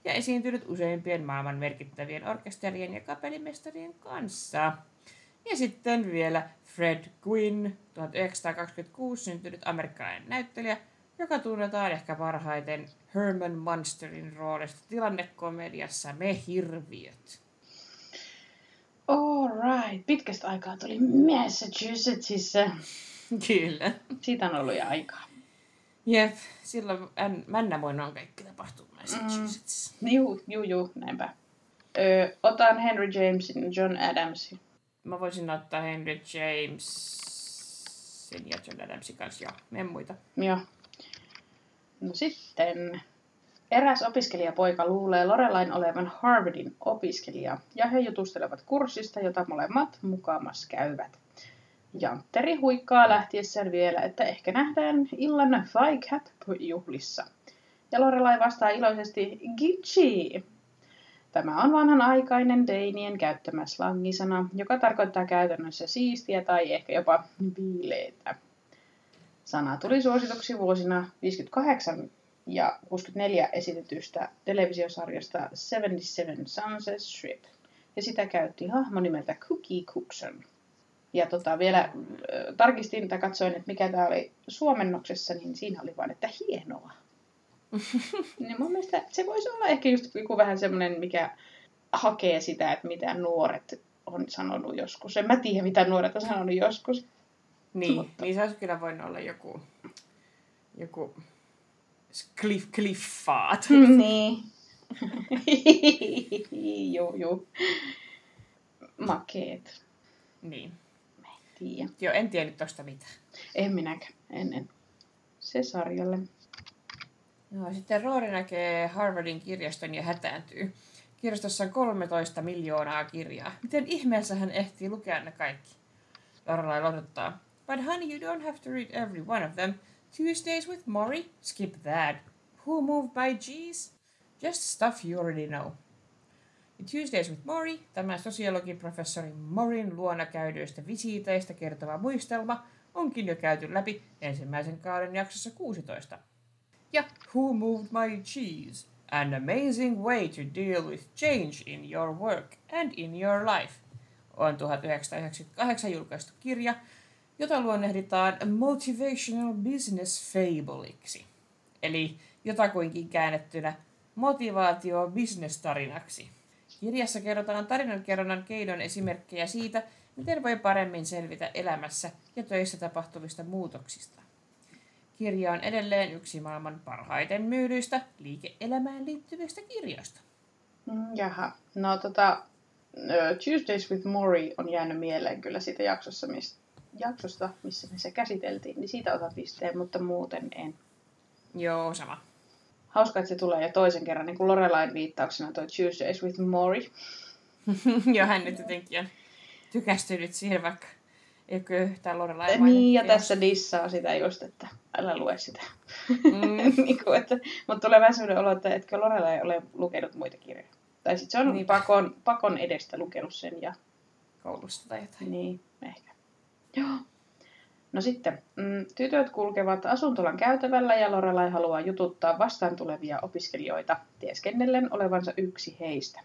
ja esiintynyt useimpien maailman merkittävien orkesterien ja kapellimestarien kanssa. Ja sitten vielä Fred Gwynn, 1926 syntynyt amerikkalainen näyttelijä, joka tunnetaan ehkä parhaiten Herman Munsterin roolista tilannekomediassa Me hirviöt. All right. Pitkästä aikaa tuli Massachusettsissa. Kyllä. Siitä on ollut jo aikaa. Jep, silloin Än- Männämoina on kaikki tapahtunut Massachusetts. Juu, juu, juu, näinpä. Öö, otan Henry Jamesin ja John Adamsin. Mä voisin ottaa Henry Jamesin ja John Adamsin kanssa, joo. En muita. Joo. No sitten. Eräs opiskelijapoika luulee Lorelain olevan Harvardin opiskelija, ja he jutustelevat kurssista, jota molemmat mukamas käyvät. Jantteri huikkaa lähtiessään vielä, että ehkä nähdään illan Phi Cap-juhlissa. Ja Lorelai vastaa iloisesti Gitchi. Tämä on vanhanaikainen Deinien käyttämä slangisana, joka tarkoittaa käytännössä siistiä tai ehkä jopa viileitä. Sana tuli suosituksi vuosina 58 ja 64 esitetystä televisiosarjasta 77 Sunset Strip. Ja sitä käytti hahmo nimeltä Cookie Cookson. Ja tota, vielä äh, tarkistin tai katsoin, että mikä tämä oli suomennoksessa, niin siinä oli vain, että hienoa. niin mun mielestä se voisi olla ehkä just joku vähän semmoinen, mikä hakee sitä, että mitä nuoret on sanonut joskus. En mä tiedä, mitä nuoret on sanonut joskus. Niin, Mutta- niin se olisi kyllä voinut olla joku, joku cliff, cliffaat. niin. juu, juu. Makeet. niin. Tiedä. Joo, en tiennyt tosta mitään. En minäkään. En, en. se sarjalle. No, sitten Rory näkee Harvardin kirjaston ja hätääntyy. Kirjastossa on 13 miljoonaa kirjaa. Miten ihmeessä hän ehtii lukea ne kaikki? Lorelai lohduttaa. But honey, you don't have to read every one of them. Tuesdays with Maury? Skip that. Who moved by G's? Just stuff you already know. Ja Tuesdays with Maury, tämä sosiologiprofessori Morin luona käydyistä visiiteistä kertova muistelma, onkin jo käyty läpi ensimmäisen kauden jaksossa 16. Ja Who Moved My Cheese? An amazing way to deal with change in your work and in your life on 1998 julkaistu kirja, jota luonnehditaan Motivational Business Fableiksi, eli jotakuinkin käännettynä motivaatio tarinaksi. Kirjassa kerrotaan tarinankerronnan keidon esimerkkejä siitä, miten voi paremmin selvitä elämässä ja töissä tapahtuvista muutoksista. Kirja on edelleen yksi maailman parhaiten myydyistä liike-elämään liittyvistä kirjoista. Mm, jaha, no tota, Tuesdays with Mori on jäänyt mieleen kyllä siitä jaksossa, mistä, jaksosta, missä me se käsiteltiin, niin siitä otan pisteen, mutta muuten en. Joo, sama. Hauska, että se tulee jo toisen kerran, niin kuin Lorelain viittauksena toi Tuesdays with Mori. Joo, hän nyt jotenkin on tykästynyt siihen, vaikka ei ole yhtään Lorelain Niin, ja tässä dissaa sitä just, että älä lue sitä. Mm. niin kuin, että, mutta tulee vähän sellainen olo, että etkö Lorelai ole lukenut muita kirjoja. Tai sitten se on niin. pakon, pakon edestä lukenut sen ja... Koulusta tai jotain. Niin, ehkä. Joo. No sitten, mm, tytöt kulkevat asuntolan käytävällä ja Lorelai haluaa jututtaa vastaan tulevia opiskelijoita, tieskennellen olevansa yksi heistä.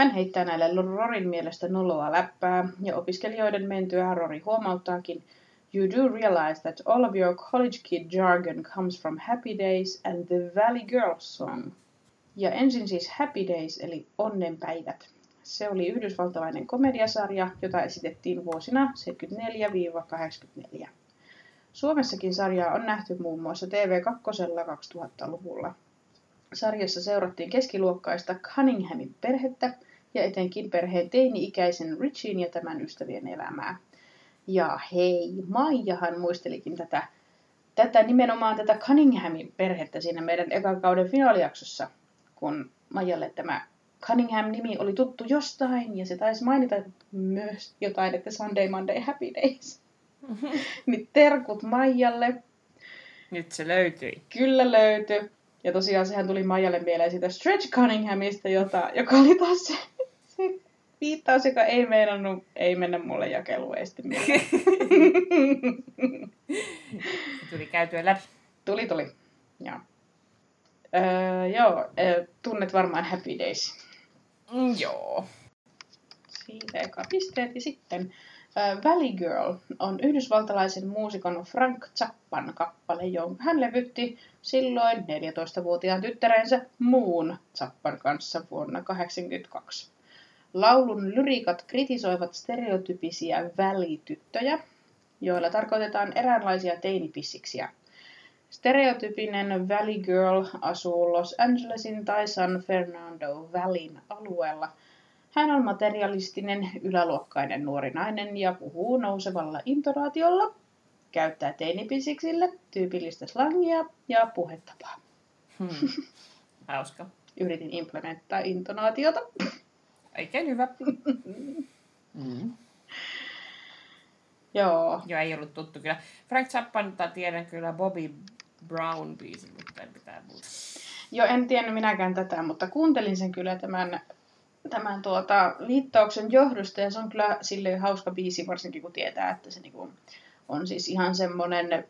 Hän heittää näille Rorin mielestä noloa läppää ja opiskelijoiden mentyä Rory huomauttaakin, You do realize that all of your college kid jargon comes from Happy Days and the Valley Girls song. Ja ensin siis Happy Days eli Onnenpäivät. Se oli yhdysvaltalainen komediasarja, jota esitettiin vuosina 74-84. Suomessakin sarjaa on nähty muun muassa TV2 2000-luvulla. Sarjassa seurattiin keskiluokkaista Cunninghamin perhettä ja etenkin perheen teini-ikäisen Richin ja tämän ystävien elämää. Ja hei, Maijahan muistelikin tätä, tätä nimenomaan tätä Cunninghamin perhettä siinä meidän ekan kauden finaalijaksossa, kun Maijalle tämä Cunningham-nimi oli tuttu jostain, ja se taisi mainita myös jotain, että Sunday, Monday, Happy Days. niin terkut Maijalle. Nyt se löytyi. Kyllä löytyi. Ja tosiaan sehän tuli Maijalle mieleen siitä Stretch Cunninghamista, jota, joka oli taas se viittaus, joka ei meinannut, ei mennä mulle jakeluun mieleen. tuli käytyä läpi. Tuli, tuli. Joo. Öö, joo, tunnet varmaan Happy Days. Mm, joo. Siitä eka pisteet. Ja sitten äh, Valley Girl on yhdysvaltalaisen muusikon Frank Zappan kappale, jonka hän levytti silloin 14-vuotiaan tyttärensä Moon Zappan kanssa vuonna 1982. Laulun lyriikat kritisoivat stereotypisiä välityttöjä, joilla tarkoitetaan eräänlaisia teinipissiksiä – Stereotypinen Valley Girl asuu Los Angelesin tai San Fernando Valleyn alueella. Hän on materialistinen, yläluokkainen nuori nainen ja puhuu nousevalla intonaatiolla, käyttää teinipisiksille tyypillistä slangia ja puhetapaa. Hmm. Hauska. Yritin implementtaa intonaatiota. Oikein hyvä. mm. Joo. Joo, ei ollut tuttu kyllä. Frank Zappanita tiedän kyllä Bobby Brown biisi, mutta en pitää muuta. Joo, en tiennyt minäkään tätä, mutta kuuntelin sen kyllä tämän, tämän tuota, viittauksen johdosta, ja se on kyllä sille hauska biisi, varsinkin kun tietää, että se niinku on siis ihan semmoinen,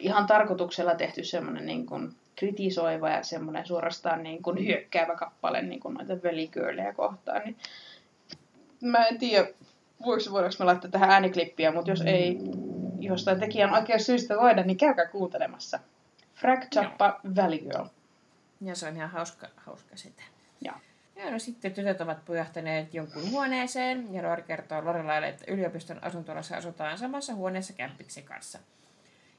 ihan tarkoituksella tehty semmoinen niin kuin kritisoiva ja semmoinen suorastaan niin kuin hyökkäävä kappale niin kuin noita veligirlejä kohtaan. Niin mä en tiedä, voiko, voidaanko me laittaa tähän ääniklippiä, mutta jos ei jostain tekijän oikein syystä voida, niin käykää kuuntelemassa. Frank Zappa, Valley Girl. Ja se on ihan hauska, hauska sitä. Joo. Ja no sitten tytöt ovat pujahtaneet jonkun huoneeseen ja Rory kertoo Lorelaille, että yliopiston asuntolassa asutaan samassa huoneessa kämppiksen kanssa.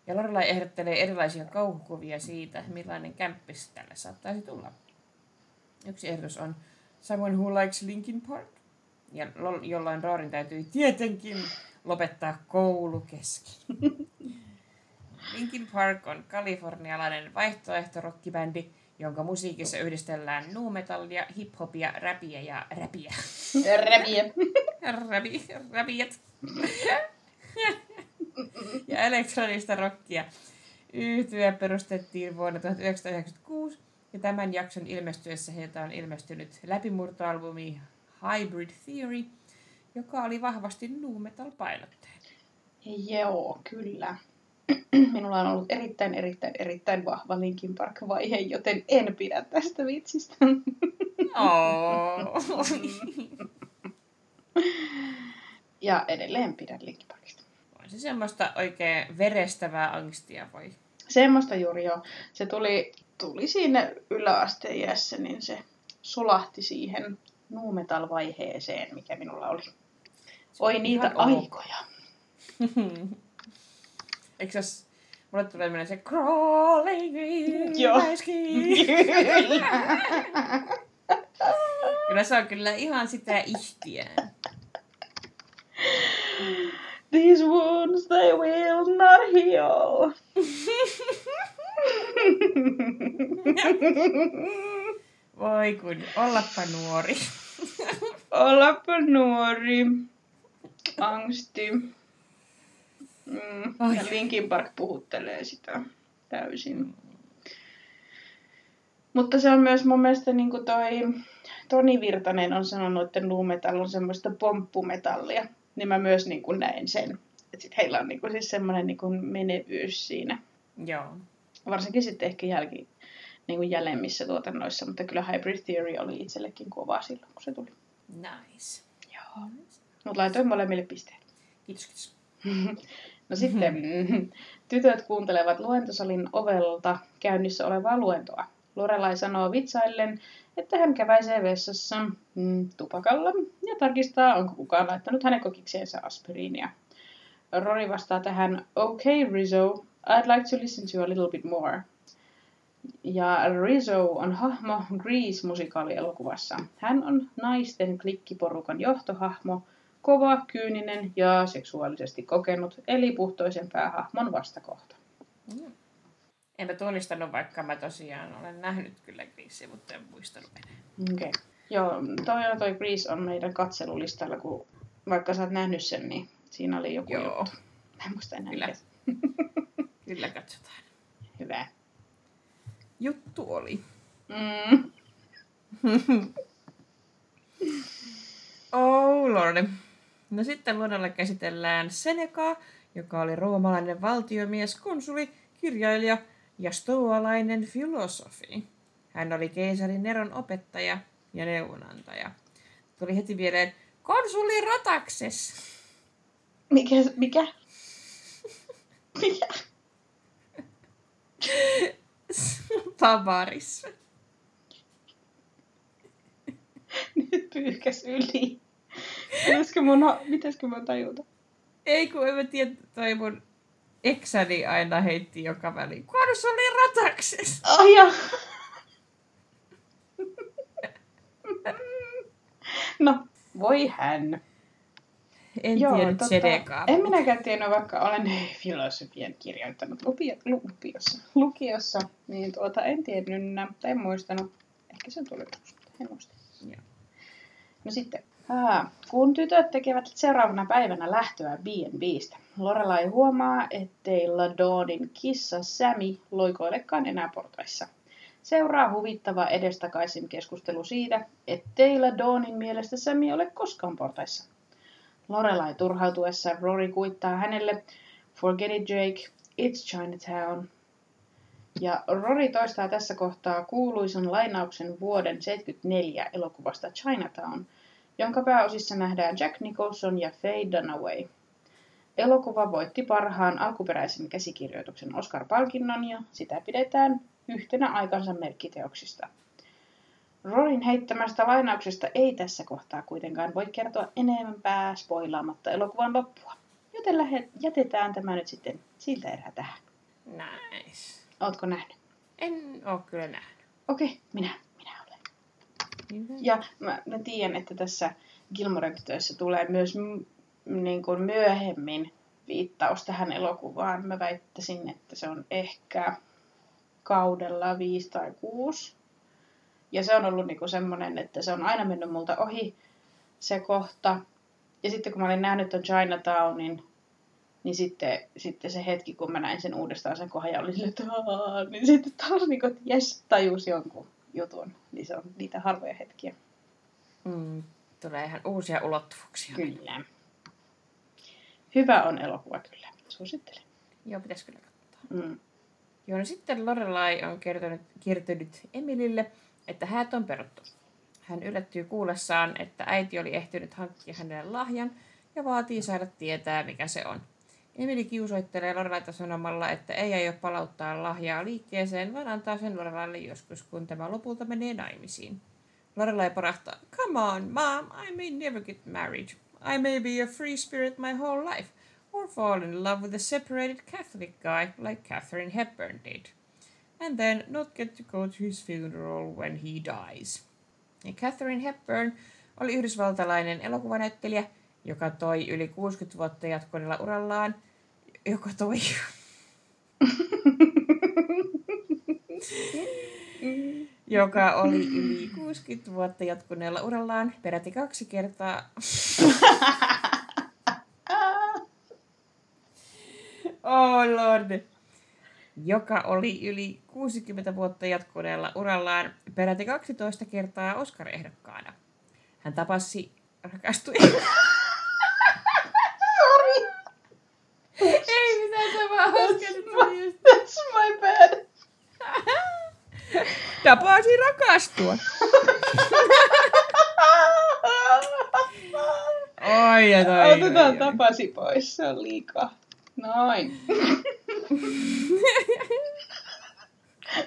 Ja Lorelai ehdottelee erilaisia kauhukuvia siitä, millainen kämppis tälle saattaisi tulla. Yksi ehdotus on Someone Who Likes Linkin Park, ja jollain Rorin täytyy tietenkin lopettaa koulu kesken. Linkin Park on kalifornialainen vaihtoehtorokkibändi, jonka musiikissa yhdistellään nu-metallia, hip-hopia, räpiä ja räpiä. Räpiä. Räpi, räpiät. ja elektronista rockia. Yhtye perustettiin vuonna 1996 ja tämän jakson ilmestyessä heiltä on ilmestynyt läpimurtoalbumi Hybrid Theory, joka oli vahvasti nu metal painotteinen. Joo, kyllä. Minulla on ollut erittäin, erittäin, erittäin vahva Linkin Park-vaihe, joten en pidä tästä vitsistä. Oh. Ja edelleen pidän Linkin se semmoista oikein verestävää angstia voi. Semmoista juuri jo. Se tuli, tuli siinä yläasteiässä, niin se sulahti siihen nu metal-vaiheeseen, mikä minulla oli. Oi niitä aikoja. Eikö jos mulle tulee mieleen se crawling Joo. Kyllä se on kyllä ihan sitä ihtiä. These wounds they will not heal. Voi kun, ollappa nuori. Ollapa nuori. Angsti. Mm. Ai. Ja Linkin Park puhuttelee sitä täysin. Mutta se on myös mun mielestä niin kuin toi Toni Virtanen on sanonut, että nu metal on semmoista pomppumetallia. Niin mä myös niin kuin näin sen. Että sit heillä on niin kuin siis semmoinen niin kuin menevyys siinä. Joo. Varsinkin sitten ehkä jälki, niin kuin jälemmissä tuotannoissa. Mutta kyllä Hybrid Theory oli itsellekin kova silloin, kun se tuli. Nice. Joo. Mutta laitoin molemmille pisteet. Kiitos, kiitos. No sitten tytöt kuuntelevat luentosalin ovelta käynnissä olevaa luentoa. Lorelai sanoo vitsaillen, että hän käväisee vessassa mm, tupakalla ja tarkistaa, onko kukaan laittanut hänen kokikseensa aspiriinia. Rory vastaa tähän, okay Rizzo, I'd like to listen to a little bit more. Ja Rizzo on hahmo Grease-musikaalielokuvassa. Hän on naisten klikkiporukan johtohahmo, kova, kyyninen ja seksuaalisesti kokenut, eli puhtoisen päähahmon vastakohta. Enpä tunnistanut, vaikka mä tosiaan olen nähnyt kyllä Greasia, mutta en muistanut enää. Okei. Okay. Joo, toi, toi Grease on meidän katselulistalla, kun vaikka sä oot nähnyt sen, niin siinä oli joku Joo. juttu. Mä en muista enää Kyllä. Kyllä katsotaan. Hyvä. Juttu oli. Mm. Oh lordi. No sitten luonnolla käsitellään Senecaa, joka oli roomalainen valtiomies, konsuli, kirjailija ja stoalainen filosofi. Hän oli keisarin Neron opettaja ja neuvonantaja. Tuli heti mieleen konsuli Rotakses. Mikä? Mikä? Mikä? Tavarissa. Nyt pyyhkäs yli. Pitäisikö mun, pitäisikö mun tajuta? Ei kun en mä tiedä, toi mun eksäni aina heitti joka väliin. Konsuli Rotakses. Oh, ja. No, voi hän. En Joo, tiennyt tota, Senekaa. en minäkään tiennyt, vaikka olen filosofian kirjoittanut lupio, lupiossa, lukiossa, niin tuota, en tiennyt, tai en muistanut. Ehkä se tuli en muista. Joo. No sitten, aa, kun tytöt tekevät seuraavana päivänä lähtöä B&Bstä, Lorelai huomaa, ettei Ladawnin kissa Sammy loikoilekaan enää portaissa. Seuraa huvittava edestakaisin keskustelu siitä, ettei Ladawnin mielestä Sammy ole koskaan portaissa. Lorelai turhautuessa Rory kuittaa hänelle Forget it Jake, it's Chinatown. Ja Rory toistaa tässä kohtaa kuuluisan lainauksen vuoden 74 elokuvasta Chinatown, jonka pääosissa nähdään Jack Nicholson ja Faye Dunaway. Elokuva voitti parhaan alkuperäisen käsikirjoituksen Oscar-palkinnon ja sitä pidetään yhtenä aikansa merkkiteoksista. Rorin heittämästä lainauksesta ei tässä kohtaa kuitenkaan voi kertoa enempää spoilaamatta elokuvan loppua. Joten lähe- jätetään tämä nyt sitten siltä erää tähän. Nice. Ootko nähnyt? En oo kyllä nähnyt. Okei, minä, minä. Ja mä, mä tiedän, että tässä Gilmoren tytöissä tulee myös niin kuin myöhemmin viittaus tähän elokuvaan. Mä väittäisin, että se on ehkä kaudella 5 tai 6. Ja se on ollut niinku semmonen, että se on aina mennyt multa ohi se kohta. Ja sitten kun mä olin nähnyt ton Chinatownin, niin sitten, sitten se hetki, kun mä näin sen uudestaan sen kohdan ja olin että niin sitten taas niin kuin, jes, tajus jonkun jutun. Niin se on niitä harvoja hetkiä. Mm, tulee ihan uusia ulottuvuuksia. Kyllä. Hyvä on elokuva kyllä. Suosittelen. Joo, pitäisi kyllä katsoa. Mm. Joo, no sitten Lorelai on kertonut, kertonut Emilille, että häät on peruttu. Hän yllättyy kuullessaan, että äiti oli ehtinyt hankkia hänelle lahjan ja vaatii saada tietää, mikä se on. Emili kiusoittelee Lorelaita sanomalla, että ei aio palauttaa lahjaa liikkeeseen, vaan antaa sen Lorelaille joskus, kun tämä lopulta menee naimisiin. Lorelai parahtaa, Come on, mom, I may never get married. I may be a free spirit my whole life, or fall in love with a separated Catholic guy like Catherine Hepburn did. And then not get to go to his funeral when he dies. Ja Catherine Hepburn oli yhdysvaltalainen elokuvanäyttelijä, joka toi yli 60 vuotta jatkuneella urallaan, joka toi... joka oli yli 60 vuotta jatkuneella urallaan peräti kaksi kertaa. oh lord. Joka oli yli 60 vuotta jatkuneella urallaan peräti 12 kertaa Oscar-ehdokkaana. Hän tapasi, rakastui. Sorry, Ei mitään, se vaan hauska, että tuli just. that's my bad. Tapasi rakastua. Oi ja toi. Otetaan tapasi pois, se on liikaa. Noin.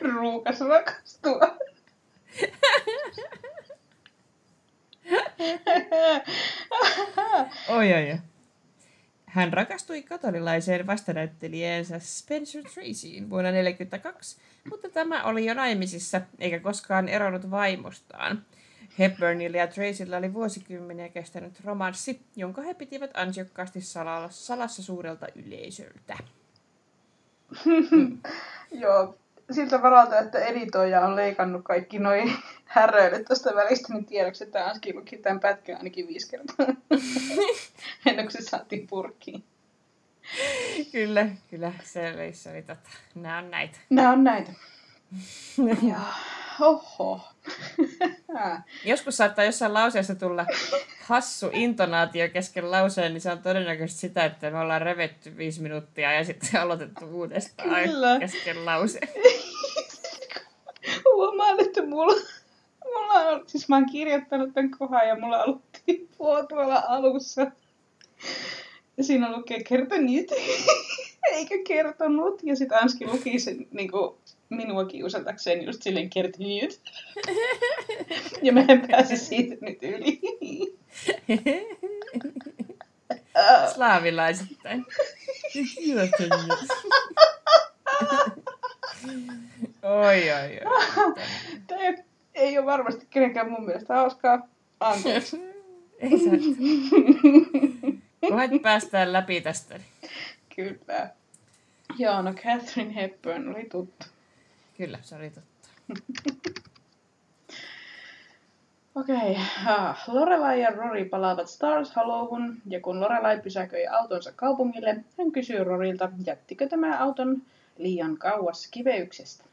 Ruukas rakastua. Oi, oi, oi. Hän rakastui katolilaiseen vastanäyttelijänsä Spencer Tracyin vuonna 1942, mutta tämä oli jo naimisissa eikä koskaan eronnut vaimostaan. Hepburnilla ja Tracyllä oli vuosikymmeniä kestänyt romanssi, jonka he pitivät ansiokkaasti salalla, salassa suurelta yleisöltä. Joo, siltä varalta, että editoija on leikannut kaikki noin häröilyt tuosta välistä, niin tiedoksi, että Anski luki tämän pätkän ainakin viisi kertaa. Ennen kuin se saatiin purkkiin. Kyllä, kyllä, se oli, se oli tota, nämä on näitä. Nämä on näitä. Ja, oho. Joskus saattaa jossain lauseessa tulla hassu intonaatio kesken lauseen, niin se on todennäköisesti sitä, että me ollaan revetty viisi minuuttia ja sitten aloitettu uudestaan Kyllä. kesken lauseen. Huomaan, että mulla, mulla on, siis mä oon kirjoittanut tämän kohan ja mulla on ollut tippua tuolla alussa. Ja siinä lukee nyt, eikä kertonut. Ja sitten Anski luki sen niin kuin, minua kiusatakseen just silleen kerta nyt. Ja mä en pääse siitä nyt yli. Slaavilaisittain. Oi, oi, oi. Tämä ei, ole varmasti kenenkään mun mielestä hauskaa. Anteeksi. Ei saa. Kunhan päästään läpi tästä. Kyllä. Joo, no Catherine Hepburn oli tuttu. Kyllä, se oli totta. Okei, ah, Lorelai ja Rory palaavat Stars Hollowhun, ja kun Lorelai pysäköi autonsa kaupungille, hän kysyy Rorilta, jättikö tämä auton liian kauas kiveyksestä.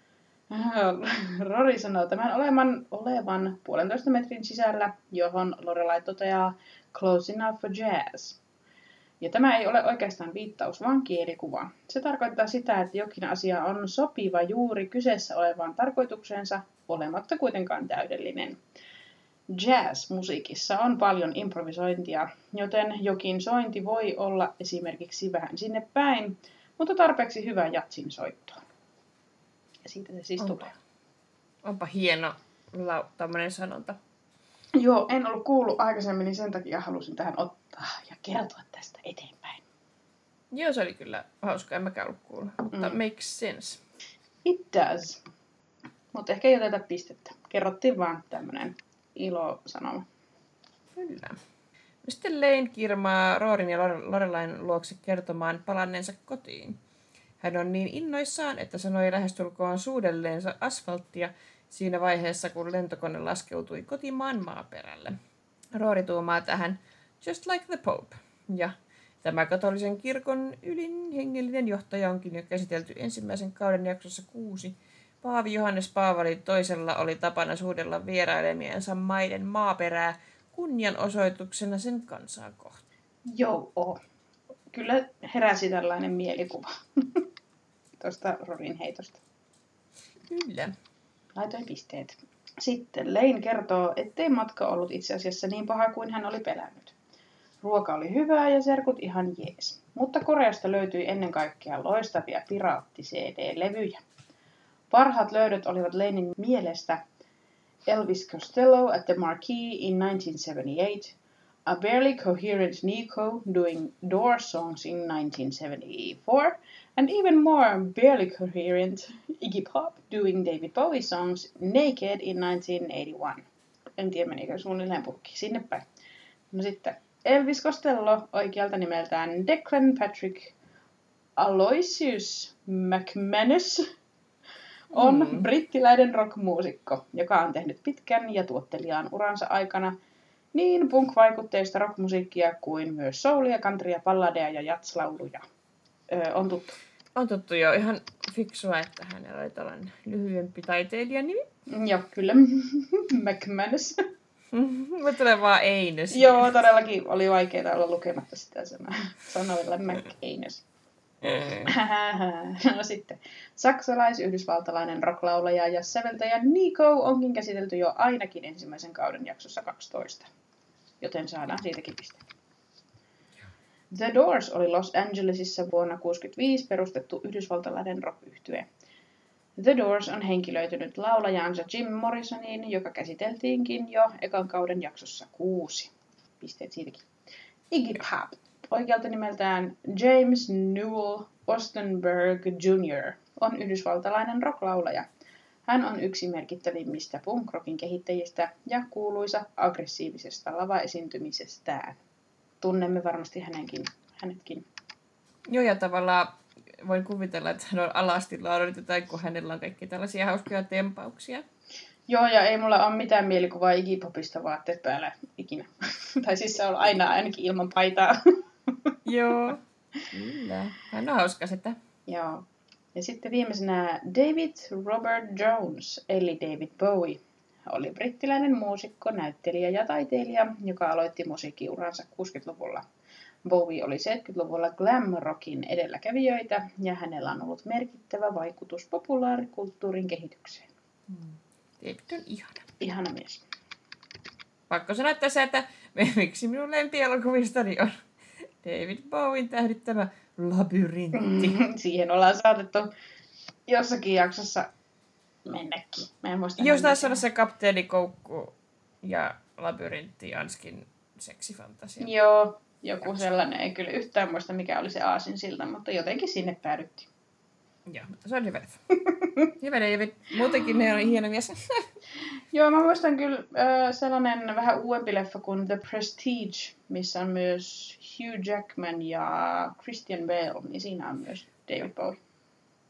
Rory sanoo tämän olevan, olevan puolentoista metrin sisällä, johon Lorelai toteaa close enough for jazz. Ja tämä ei ole oikeastaan viittaus, vaan kielikuva. Se tarkoittaa sitä, että jokin asia on sopiva juuri kyseessä olevaan tarkoitukseensa, olematta kuitenkaan täydellinen. Jazz-musiikissa on paljon improvisointia, joten jokin sointi voi olla esimerkiksi vähän sinne päin, mutta tarpeeksi hyvä jatsin soittoa. Ja siitä se siis Onpa. tulee. Onpa hieno lau- tämmöinen sanonta. Joo, en ollut kuullut aikaisemmin, niin sen takia halusin tähän ottaa ja kertoa tästä eteenpäin. Joo, se oli kyllä hauska, en mäkään ollut kuullut. Mutta Mm. makes sense. It does. Mutta ehkä ei oteta pistettä. Kerrottiin vaan tämmönen ilosanoma. Kyllä. Sitten Lane kirmaa Roorin ja Lore- Lorelain luokse kertomaan palanneensa kotiin. Hän on niin innoissaan, että sanoi lähestulkoon suudelleensa asfalttia siinä vaiheessa, kun lentokone laskeutui kotimaan maaperälle. Roori tuumaa tähän Just like the Pope. Ja tämä katolisen kirkon ylin hengellinen johtaja onkin jo käsitelty ensimmäisen kauden jaksossa kuusi. Paavi Johannes Paavali toisella oli tapana suudella vierailemiensa maiden maaperää kunnianosoituksena sen kansaa kohtaan. Joo. Kyllä heräsi tällainen mielikuva tuosta Rorin heitosta. Kyllä. Laitoin pisteet. Sitten Lane kertoo, ettei matka ollut itse asiassa niin paha kuin hän oli pelännyt. Ruoka oli hyvää ja serkut ihan jees. Mutta Koreasta löytyi ennen kaikkea loistavia piraatti-CD-levyjä. Parhaat löydöt olivat Lanein mielestä Elvis Costello at the Marquee in 1978, A Barely Coherent Nico doing Doors songs in 1974, and even more barely coherent Iggy Pop doing David Bowie songs Naked in 1981. En tiedä menikö suunnilleen purkki sinne päin. No sitten Elvis Costello oikealta nimeltään Declan Patrick Aloysius McManus on Mm. brittiläinen rockmuusikko, joka on tehnyt pitkän ja tuotteliaan uransa aikana niin punk-vaikutteista rockmusiikkia kuin myös soulia, countrya, balladeja ja jatslauluja. Öö, on tuttu. On tuttu jo ihan fiksua, että hänellä oli tällainen lyhyempi taiteilijan nimi. Joo, kyllä. McManus. Mä tulee vaan Eines. Joo, todellakin oli vaikeaa olla lukematta sitä sanaa. Sanoilla McAnus. no sitten. Saksalais-yhdysvaltalainen rocklaulaja ja säveltäjä Nico onkin käsitelty jo ainakin ensimmäisen kauden jaksossa 12. Joten saadaan siitäkin piste. The Doors oli Los Angelesissa vuonna 1965 perustettu yhdysvaltalainen rock The Doors on henkilöitynyt laulajaansa Jim Morrisoniin, joka käsiteltiinkin jo ekan kauden jaksossa kuusi. Pisteet siitäkin. Iggy Pop, oikealta nimeltään James Newell Ostenberg Jr., on yhdysvaltalainen rocklaulaja. Hän on yksi merkittävimmistä punk-rockin kehittäjistä ja kuuluisa aggressiivisesta lavaesiintymisestään. Tunnemme varmasti hänenkin, hänetkin. Joo, ja tavallaan voin kuvitella, että hän on alasti jotain, kun hänellä on kaikki tällaisia hauskoja tempauksia. Joo, ja ei mulla ole mitään mielikuvaa Iggy Popista vaatteet päällä ikinä. tai siis se on aina ainakin ilman paitaa. Joo. Kyllä. Hän on hauska sitä. Joo. Ja sitten viimeisenä David Robert Jones, eli David Bowie. Oli brittiläinen muusikko, näyttelijä ja taiteilija, joka aloitti musiikkiuransa 60-luvulla. Bowie oli 70-luvulla glam rockin edelläkävijöitä ja hänellä on ollut merkittävä vaikutus populaarikulttuurin kehitykseen. David on ihana. Ihana mies. Pakko sanoa tässä, että miksi minun lempielokuvistani on David Bowen tähdittämä labyrintti. Siihen ollaan saatettu jossakin jaksossa mennäkin. Mä en muista. Jos taas olla se kapteeni Koukku ja labyrintti Janskin seksifantasia. Joo, joku sellainen. Ei kyllä yhtään muista, mikä oli se aasin silta, mutta jotenkin sinne päädyttiin. Joo, mutta se on hyvä. Hyvä David. Muutenkin ne on hieno mies. Joo, mä muistan kyllä äh, sellainen vähän uudempi leffa kuin The Prestige, missä on myös Hugh Jackman ja Christian Bale, niin siinä on myös David Bowie.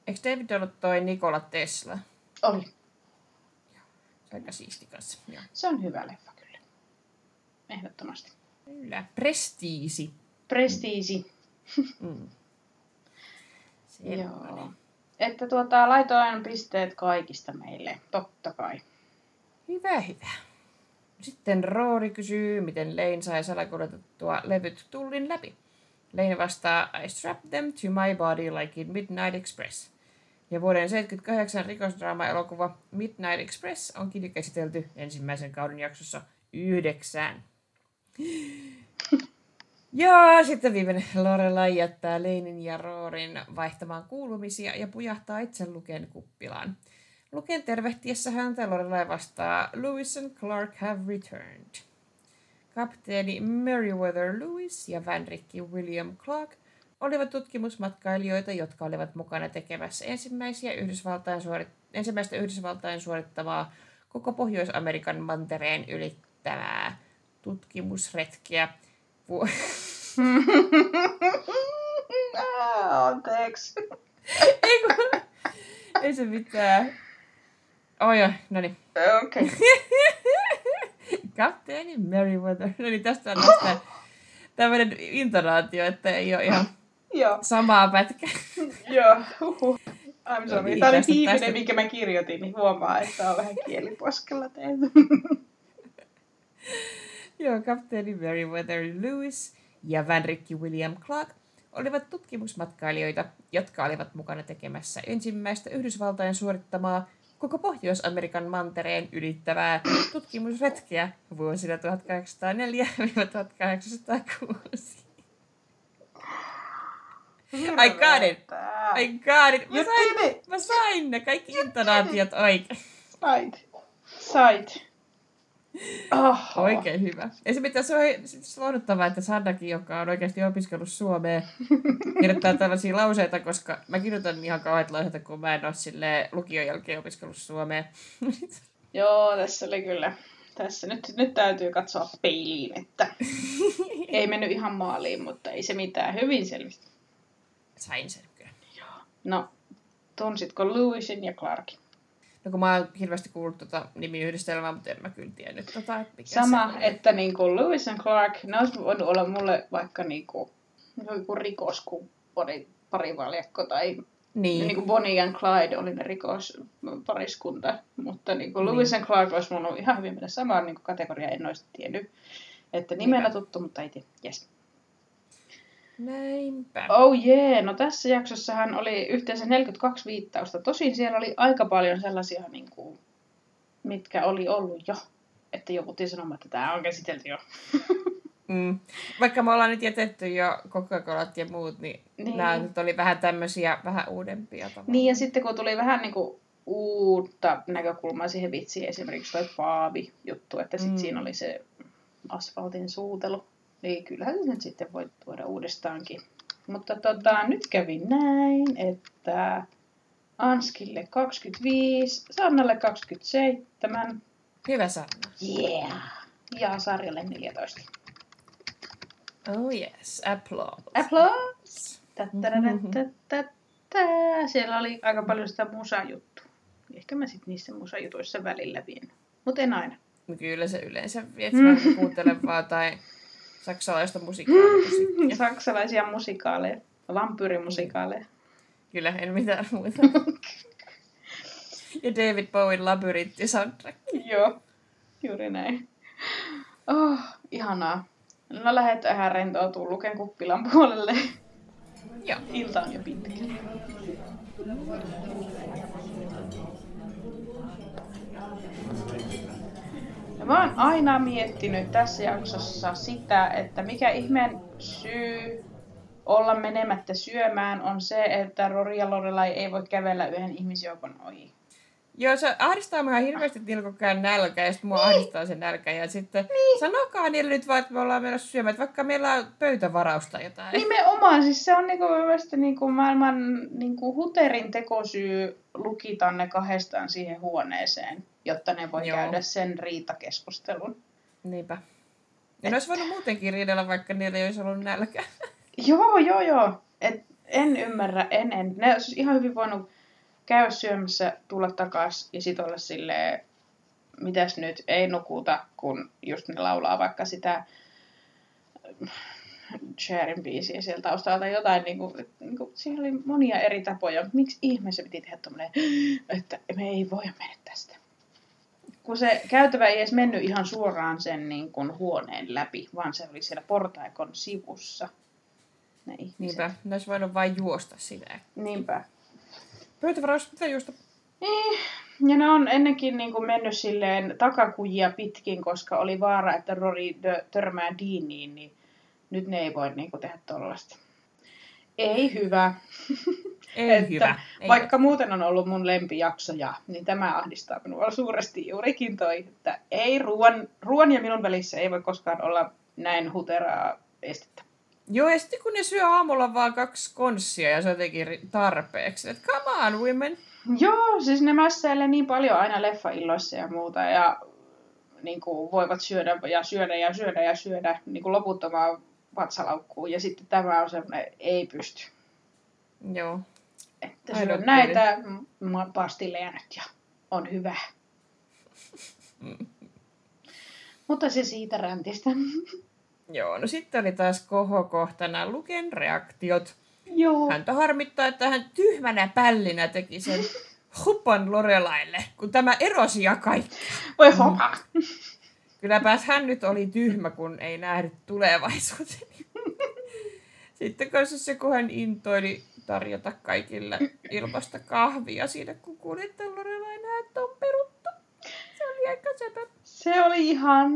Eikö David ollut toi Nikola Tesla? Oli. Se on aika siisti kanssa. Joo. Se on hyvä leffa kyllä. Ehdottomasti. Kyllä. Prestiisi. Prestige. Mm. Joo. Että tuota, laitoin pisteet kaikista meille, totta kai. Hyvä, hyvä. Sitten Roori kysyy, miten Lane sai salakuljetettua levyt tullin läpi. Lane vastaa, I strapped them to my body like in Midnight Express. Ja vuoden 78 rikosdraama-elokuva Midnight Express onkin käsitelty ensimmäisen kauden jaksossa yhdeksän. Ja sitten viimeinen Lorelai jättää Leinin ja Roorin vaihtamaan kuulumisia ja pujahtaa itse Luken kuppilaan. Luken tervehtiessä häntä Lorelai vastaa Lewis and Clark have returned. Kapteeni Meriwether Lewis ja Vanrikki William Clark olivat tutkimusmatkailijoita, jotka olivat mukana tekemässä ensimmäisiä Yhdysvaltain suorit- ensimmäistä Yhdysvaltain suorittavaa koko Pohjois-Amerikan mantereen ylittävää tutkimusretkiä Vu- Anteeksi. ei, kun... ei se mitään. Oi, oi, no niin. Okei. Okay. Kapteeni Meriwether. No niin, tästä on tästä tämmöinen intonaatio, että ei ole ihan Joo. samaa pätkää. Joo. Huhhuh. I'm sorry. niin, Tämä oli viimeinen, tästä- minkä mä kirjoitin, niin huomaa, että on vähän kieliposkella tehty. Joo, kapteeni Meriwether Lewis ja Van Ricky William Clark olivat tutkimusmatkailijoita, jotka olivat mukana tekemässä ensimmäistä Yhdysvaltain suorittamaa koko Pohjois-Amerikan mantereen ylittävää tutkimusretkeä vuosina 1804-1806. I got it. I got it. Mä sain, mä sain ne kaikki intonaatiot oikein. Sait. Sait. Oh. Oikein hyvä. Ja se mitä se on lohduttavaa, että Sandakin, joka on oikeasti opiskellut suomea, kirjoittaa tällaisia lauseita, koska mä kirjoitan ihan kauheat lauseita, kun mä en ole sille lukion jälkeen opiskellut suomea. Joo, tässä oli kyllä. Tässä nyt, nyt täytyy katsoa peiliin, että ei mennyt ihan maaliin, mutta ei se mitään. Hyvin selvisi. Sain sen kyllä. No, tunsitko Lewisin ja Clarkin? No kun mä oon hirveästi kuullut tota nimiyhdistelmää, mutta en mä kyllä tiennyt tota, että mikä Sama, se on. että niin kuin Lewis ja Clark, ne olisi voinut olla mulle vaikka niin kuin, joku rikoskumppani parivaljakko tai Niin, niin. niin kuin Bonnie and Clyde oli ne rikospariskunta, mutta niin kuin Niin. Lewis and Clark olisi voinut ihan hyvin mennä samaan niin kuin kategoriaan, en olisi tiennyt. Että nimellä Niinpä. tuttu, mutta ei tiedä. Yes. Näinpä. Oh yeah, no tässä jaksossahan oli yhteensä 42 viittausta. Tosin siellä oli aika paljon sellaisia, niin kuin, mitkä oli ollut jo. Että jouduttiin sanomaan, että tämä on käsitelty jo. Mm. Vaikka me ollaan nyt jätetty jo Coca-Colat ja muut, niin, Niin. nämä nyt oli vähän tämmöisiä, vähän uudempia tavallaan. Niin ja sitten kun tuli vähän niin kuin uutta näkökulmaa siihen vitsiin, esimerkiksi toi paavi juttu, että sitten mm. siinä oli se asfaltin suutelu. Niin kyllähän se nyt sitten voi tuoda uudestaankin. Mutta tota, nyt kävi näin, että Anskille 25, Sannalle 27, Hyvä Sanna. yeah, ja Sarjalle 14. Oh yes, applause. Applause! Tättärätättättätä. Siellä oli aika paljon sitä musajuttua. Ehkä mä sitten niissä musajutuissa välillä vien. Mutta en aina. Kyllä se yleensä viet Mm. kuuntelevaa tai saksalaista musiikkia. Saksalaisia musikaaleja. Vampyyrimusikaaleja. Kyllä, en mitään muuta. ja David Bowen labyrintti soundtrack. Joo, juuri näin. Oh, ihanaa. No lähdetään rentoutumaan Luken kuppilan puolelle. Joo. Ilta on jo pitkä. Ja mä oon aina miettinyt tässä jaksossa sitä, että mikä ihmeen syy olla menemättä syömään on se, että Rory ja Lorelai ei voi kävellä yhden ihmisjoukon ohi. Joo, se ahdistaa mua hirveästi niillä koko ajan nälkä, ja sitten mua ahdistaa se nälkä. Ja sitten niin. sanokaa niille nyt vaan, että me ollaan menossa syömään, että vaikka meillä on pöytävarausta tai jotain. Nimenomaan, siis se on niinku mielestäni niinku maailman niinku huterin tekosyy lukita ne kahdestaan siihen huoneeseen, jotta ne voi Joo. käydä sen riitakeskustelun. Niinpä. Ja ne olisi voinut muutenkin riidellä, vaikka niillä ei olisi ollut nälkä. Joo, joo, joo. Et en ymmärrä, en, en. Ne olisi ihan hyvin voinut käydä syömässä, tulla takas ja sit olla silleen, mitäs nyt, ei nukuta, kun just ne laulaa vaikka sitä Sharin biisiä sieltä taustalta tai jotain, niin kuin, niin kuin, siellä oli monia eri tapoja, miksi ihmeessä piti tehdä tommonen, että me ei voi mennä tästä. Kun se käytävä ei edes mennyt ihan suoraan sen niin kuin, huoneen läpi, vaan se oli siellä portaikon sivussa. Ne ihmiset. Niinpä, ne olisi voinut vain juosta sitä. Niinpä. Pöytävaraus pitää juosta. Eh, Ja ne on ennenkin niin kuin mennyt silleen takakujia pitkin, koska oli vaara, että Rory törmää Deaniin, niin nyt ne ei voi niin kuin tehdä tollasta. Ei hyvä. Ei Että hyvä. Ei Vaikka muuten on ollut mun lempijaksoja, niin tämä ahdistaa minua suuresti juurikin toi, että ei ruoan, ruoan ja minun välissä ei voi koskaan olla näin huteraa estettä. Joo, ja sitten kun ne syö aamulla vaan kaksi konssia ja se jotenkin tarpeeksi. Että come on, women. Joo, siis ne mässäilee niin paljon aina leffailloissa ja muuta ja niin kuin voivat syödä ja syödä ja syödä ja syödä niin kuin loputtomaan vatsalaukkuun. Ja sitten tämä on semmoinen, ei pysty. Joo. Että syö näitä pastilleja nyt ja on hyvä. Mutta se siitä räntistä. Joo, no sitten oli taas kohokohtana Luken reaktiot. Joo. Häntä harmittaa, että hän tyhmänä pällinä teki sen hupan Lorelaille, kun tämä erosi ja kaikki. Voi hopa. Kylläpäs hän nyt oli tyhmä, kun ei nähnyt tulevaisuuteen. Sitten kanssa se, kun hän intoili tarjota kaikille ilmasta kahvia siinä, kun kuuli, että Lorelain häät on peruttu. Se oli aika sepä. Se oli ihan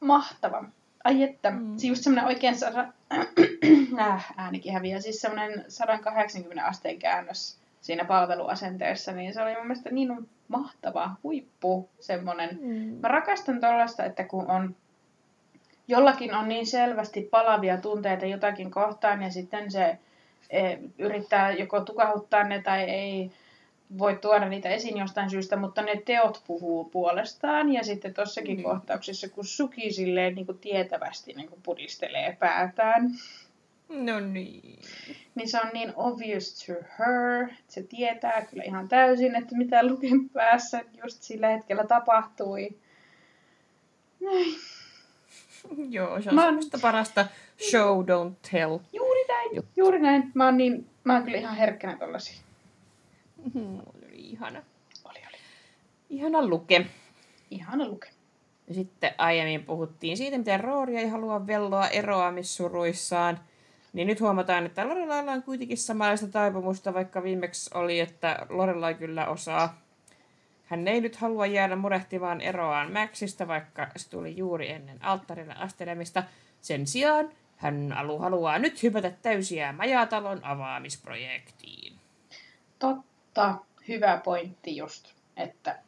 mahtava. Ai että, Mm. mm. just semmoinen oikein sada... äh, äänikin häviää. Siis semmoinen 180 asteen käännös siinä palveluasenteessa, niin se oli mun mielestä niin mahtava huippu semmoinen. Mm. Mä rakastan tollaista, että kun on jollakin on niin selvästi palavia tunteita jotakin kohtaan ja sitten se e, yrittää joko tukahuttaa ne tai ei voi tuoda niitä esiin jostain syystä, mutta ne teot puhuu puolestaan. Ja sitten tossakin Niin. kohtauksessa, kun Suki silleen niin kuin tietävästi niin kuin pudistelee päätään, No niin. niin se on niin obvious to her, että se tietää kyllä ihan täysin, että mitä Luken päässä just sillä hetkellä tapahtui. Näin. Joo, se on Mä oon- parasta show, don't tell. Juuri näin, Juttu. juuri näin. Mä oon, niin, mä oon kyllä ihan herkkänä tollasia. Mhm, Oli ihana. Oli, oli. Ihana luke. Ihana luke. Ja sitten aiemmin puhuttiin siitä, miten Roori ei halua velloa eroamissuruissaan. Niin nyt huomataan, että Lorelailla on kuitenkin samanlaista taipumusta, vaikka viimeksi oli, että Lorelai kyllä osaa. Hän ei nyt halua jäädä murehtimaan eroaan Maxista, vaikka se tuli juuri ennen alttarille astelemista. Sen sijaan hän alu haluaa nyt hypätä täysiä majatalon avaamisprojektiin. Totta, hyvä pointti just, että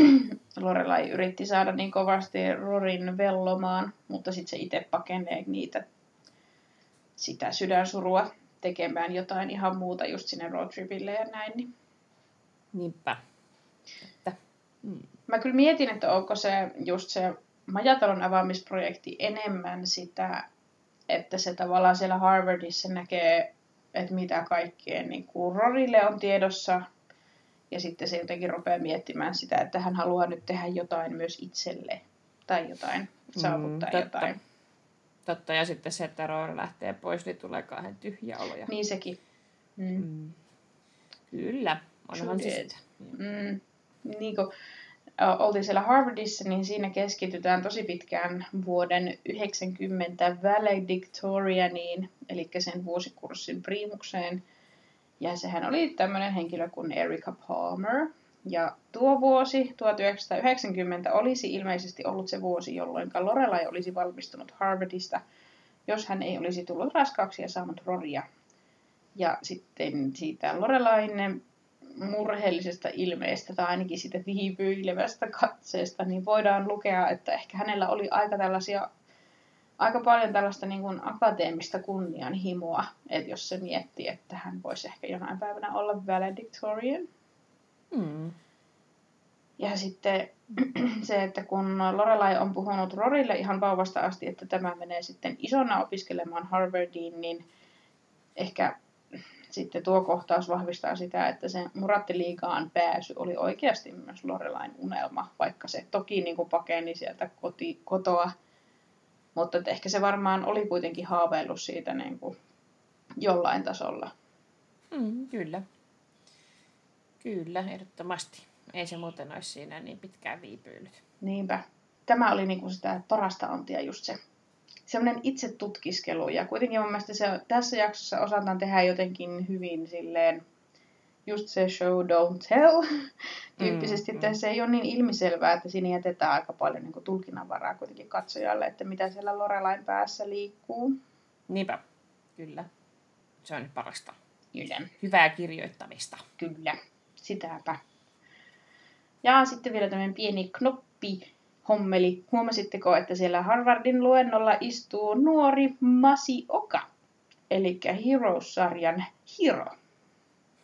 Lorelai yritti saada niin kovasti Rorin vellomaan, mutta sitten se itse pakenee niitä sitä sydänsurua tekemään jotain ihan muuta just sinne roadtripille ja näin. Niin. Niinpä. Että, mm. Mä kyllä mietin, että onko se just se majatalon avaamisprojekti enemmän sitä, että se tavallaan siellä Harvardissa näkee, että mitä kaikkea niin kuin Rorille on tiedossa. Ja sitten se jotenkin rupeaa miettimään sitä, että hän haluaa nyt tehdä jotain myös itselle. Tai jotain, saavuttaa totta. jotain. Totta, ja sitten se, että Roori lähtee pois, niin tulee kahden tyhjä oloja. Niin sekin. Mm. Mm. Kyllä, onhan se sitä. Mm, niin kuin oltiin siellä Harvardissa, niin siinä keskitytään tosi pitkään vuoden 90 valedictorianiin, eli sen vuosikurssin priimukseen. Ja sehän oli tämmöinen henkilö kuin Erica Palmer. Ja tuo vuosi, 1990, olisi ilmeisesti ollut se vuosi, jolloin Lorelai olisi valmistunut Harvardista, jos hän ei olisi tullut raskaaksi ja saanut Roria. Ja sitten siitä Lorelain murheellisesta ilmeestä tai ainakin siitä viipyilevästä katseesta, niin voidaan lukea, että ehkä hänellä oli aika tällaisia aika paljon tällaista niin kuin akateemista kunnianhimoa, että jos se miettii, että hän voisi ehkä jonain päivänä olla valedictorian. Mm. Ja sitten se, että kun Lorelai on puhunut Rorille ihan vauvasta asti, että tämä menee sitten isona opiskelemaan Harvardiin, niin ehkä sitten tuo kohtaus vahvistaa sitä, että se murattiliigaan pääsy oli oikeasti myös Lorelain unelma, vaikka se toki niin kuin pakeni sieltä koti, kotoa. Mutta että ehkä se varmaan oli kuitenkin haaveillut siitä niin kuin jollain tasolla. Mm, kyllä. Kyllä, ehdottomasti. Ei se muuten olisi siinä niin pitkään viipyillyt. Niinpä. Tämä oli niinku sitä parasta antia just se semmoinen itse tutkiskelu. Ja kuitenkin mun mielestä se, tässä jaksossa osataan tehdä jotenkin hyvin silleen just se show don't tell tyyppisesti, Mm, mm. se ei ole niin ilmiselvää, että siinä jätetään aika paljon niin tulkinnanvaraa kuitenkin katsojalle, että mitä siellä Lorelain päässä liikkuu. Niinpä, kyllä. Se on nyt parasta. Kyllä. Hyvää kirjoittamista. Kyllä, sitäpä. Ja sitten vielä tämmöinen pieni knoppi hommeli. Huomasitteko, että siellä Harvardin luennolla istuu nuori Masi Oka, eli Heroes-sarjan Hiro.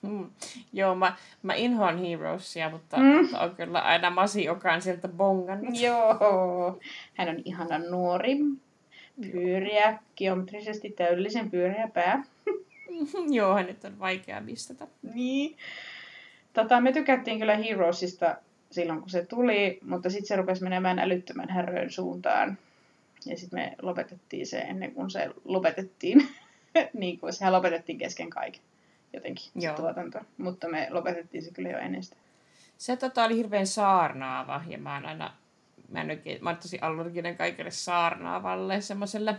Mm. Joo, mä, mä inhoan Heroesia, mutta Mm. on kyllä aina Masi Okan sieltä bongannut. Joo, hän on ihana nuori Pyöreä, geometrisesti täydellisen pyöreä pää. Joo, hänet on vaikea mistata. Niin. Tota, me tykättiin kyllä Heroesista silloin, kun se tuli, mutta sitten se rupesi menemään älyttömän häröön suuntaan. Ja sitten me lopetettiin se ennen kuin se lopetettiin. niin kuin sehän lopetettiin kesken kaiken jotenkin Joo. se tuotanto. Mutta me lopetettiin se kyllä jo ennen sitä. Se tota, oli hirveän saarnaava ja mä oon aina, mä, en oikein, mä oon tosi allerginen kaikille saarnaavalle, semmoiselle,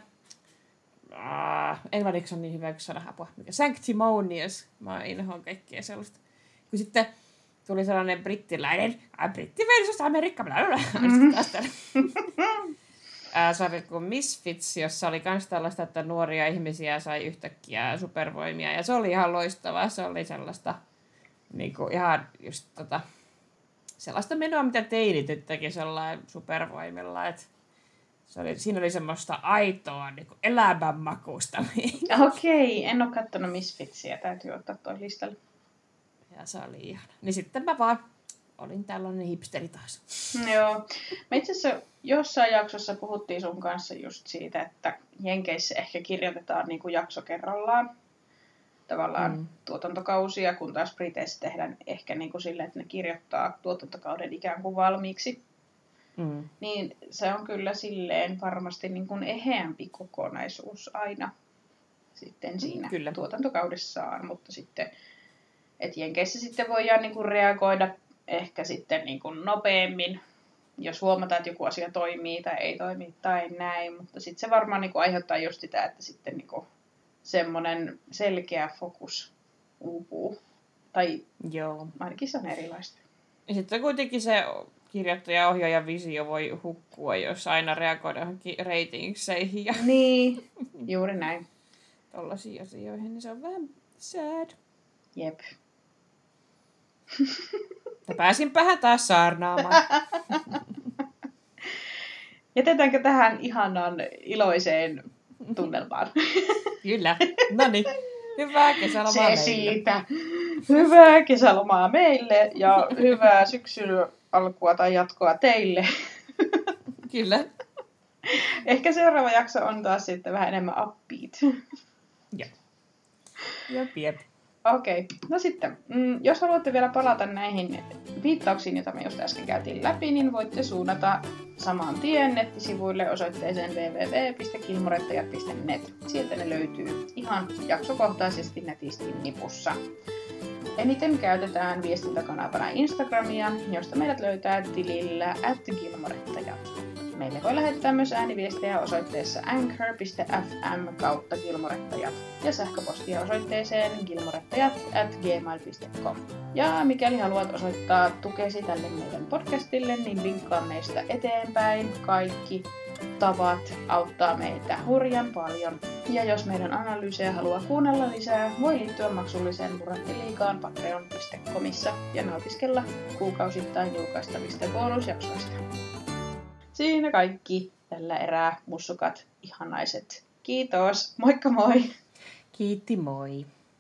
uh, englanniksi on niin hyvä yksi sana apua, mikä sanctimonious, mä inhoan kaikkea sellaista. Kun sitten tuli sellainen brittiläinen, britti versus Amerikka, bla bla bla, sarja kuin Misfits, jossa oli myös tällaista, että nuoria ihmisiä sai yhtäkkiä supervoimia. Ja se oli ihan loistavaa. Se oli sellaista niin kuin ihan just tota, sellaista menoa, mitä teinit teki sellainen supervoimilla. Et se oli, siinä oli semmoista aitoa niin kuin elämänmakuusta. Okei, en ole kattonut Misfitsiä, täytyy ottaa toi listalle. Ja se oli ihana. Niin sitten mä vaan olin tällainen hipsteri taas. Joo. Me itse asiassa jossain jaksossa puhuttiin sun kanssa just siitä, että Jenkeissä ehkä kirjoitetaan niin kuin jakso kerrallaan tavallaan Mm. mm. tuotantokausia, kun taas Briteissä tehdään ehkä niin kuin sille, että ne kirjoittaa tuotantokauden ikään kuin valmiiksi. Mm. Niin se on kyllä silleen varmasti niin kuin eheämpi kokonaisuus aina sitten siinä Kyllä. tuotantokaudessaan, mutta sitten, että Jenkeissä sitten voidaan niin kuin reagoida ehkä sitten niin kuin nopeammin, jos huomataan, että joku asia toimii tai ei toimi tai näin, mutta sitten se varmaan niin kuin aiheuttaa just sitä, että sitten niin kuin semmoinen selkeä fokus uupuu. Tai Joo. ainakin se on erilaista. Ja sitten kuitenkin se kirjoittaja ja ohjaajan visio voi hukkua, jos aina reagoidaan johonkin reitingsseihin ja Niin, juuri näin. tollaisiin asioihin, niin se on vähän sad. Jep. Ja pääsinpähän taas saarnaamaan. Jätetäänkö tähän ihanaan iloiseen tunnelmaan? Kyllä. No niin. Hyvää kesälomaa Se meille. siitä. Hyvää kesälomaa meille ja hyvää syksyn alkua tai jatkoa teille. Kyllä. Ehkä seuraava jakso on taas sitten vähän enemmän upbeat. Jep, jep. Okei, okay. no sitten, mm, jos haluatte vielä palata näihin viittauksiin, joita me just äsken käytiin läpi, niin voitte suunnata saman tien nettisivuille osoitteeseen www.kilmorettajat.net. Sieltä ne löytyy ihan jaksokohtaisesti netisti nipussa. Eniten käytetään viestintäkanavana Instagramia, josta meidät löytää tilillä @gilmorettajat. Meille voi lähettää myös ääniviestejä osoitteessa anchor.fm kautta gilmorettajat ja sähköpostia osoitteeseen gilmorettajat at gmail.com. Ja mikäli haluat osoittaa tukesi tälle meidän podcastille, niin linkkaa meistä eteenpäin. Kaikki tavat auttaa meitä hurjan paljon. Ja jos meidän analyysejä haluaa kuunnella lisää, voi liittyä maksulliseen Murattiliigaan patreon.comissa ja nautiskella kuukausittain julkaistavista bonusjaksoista. Siinä kaikki tällä erää, mussukat, ihanaiset. Kiitos, moikka moi! Kiitti, moi.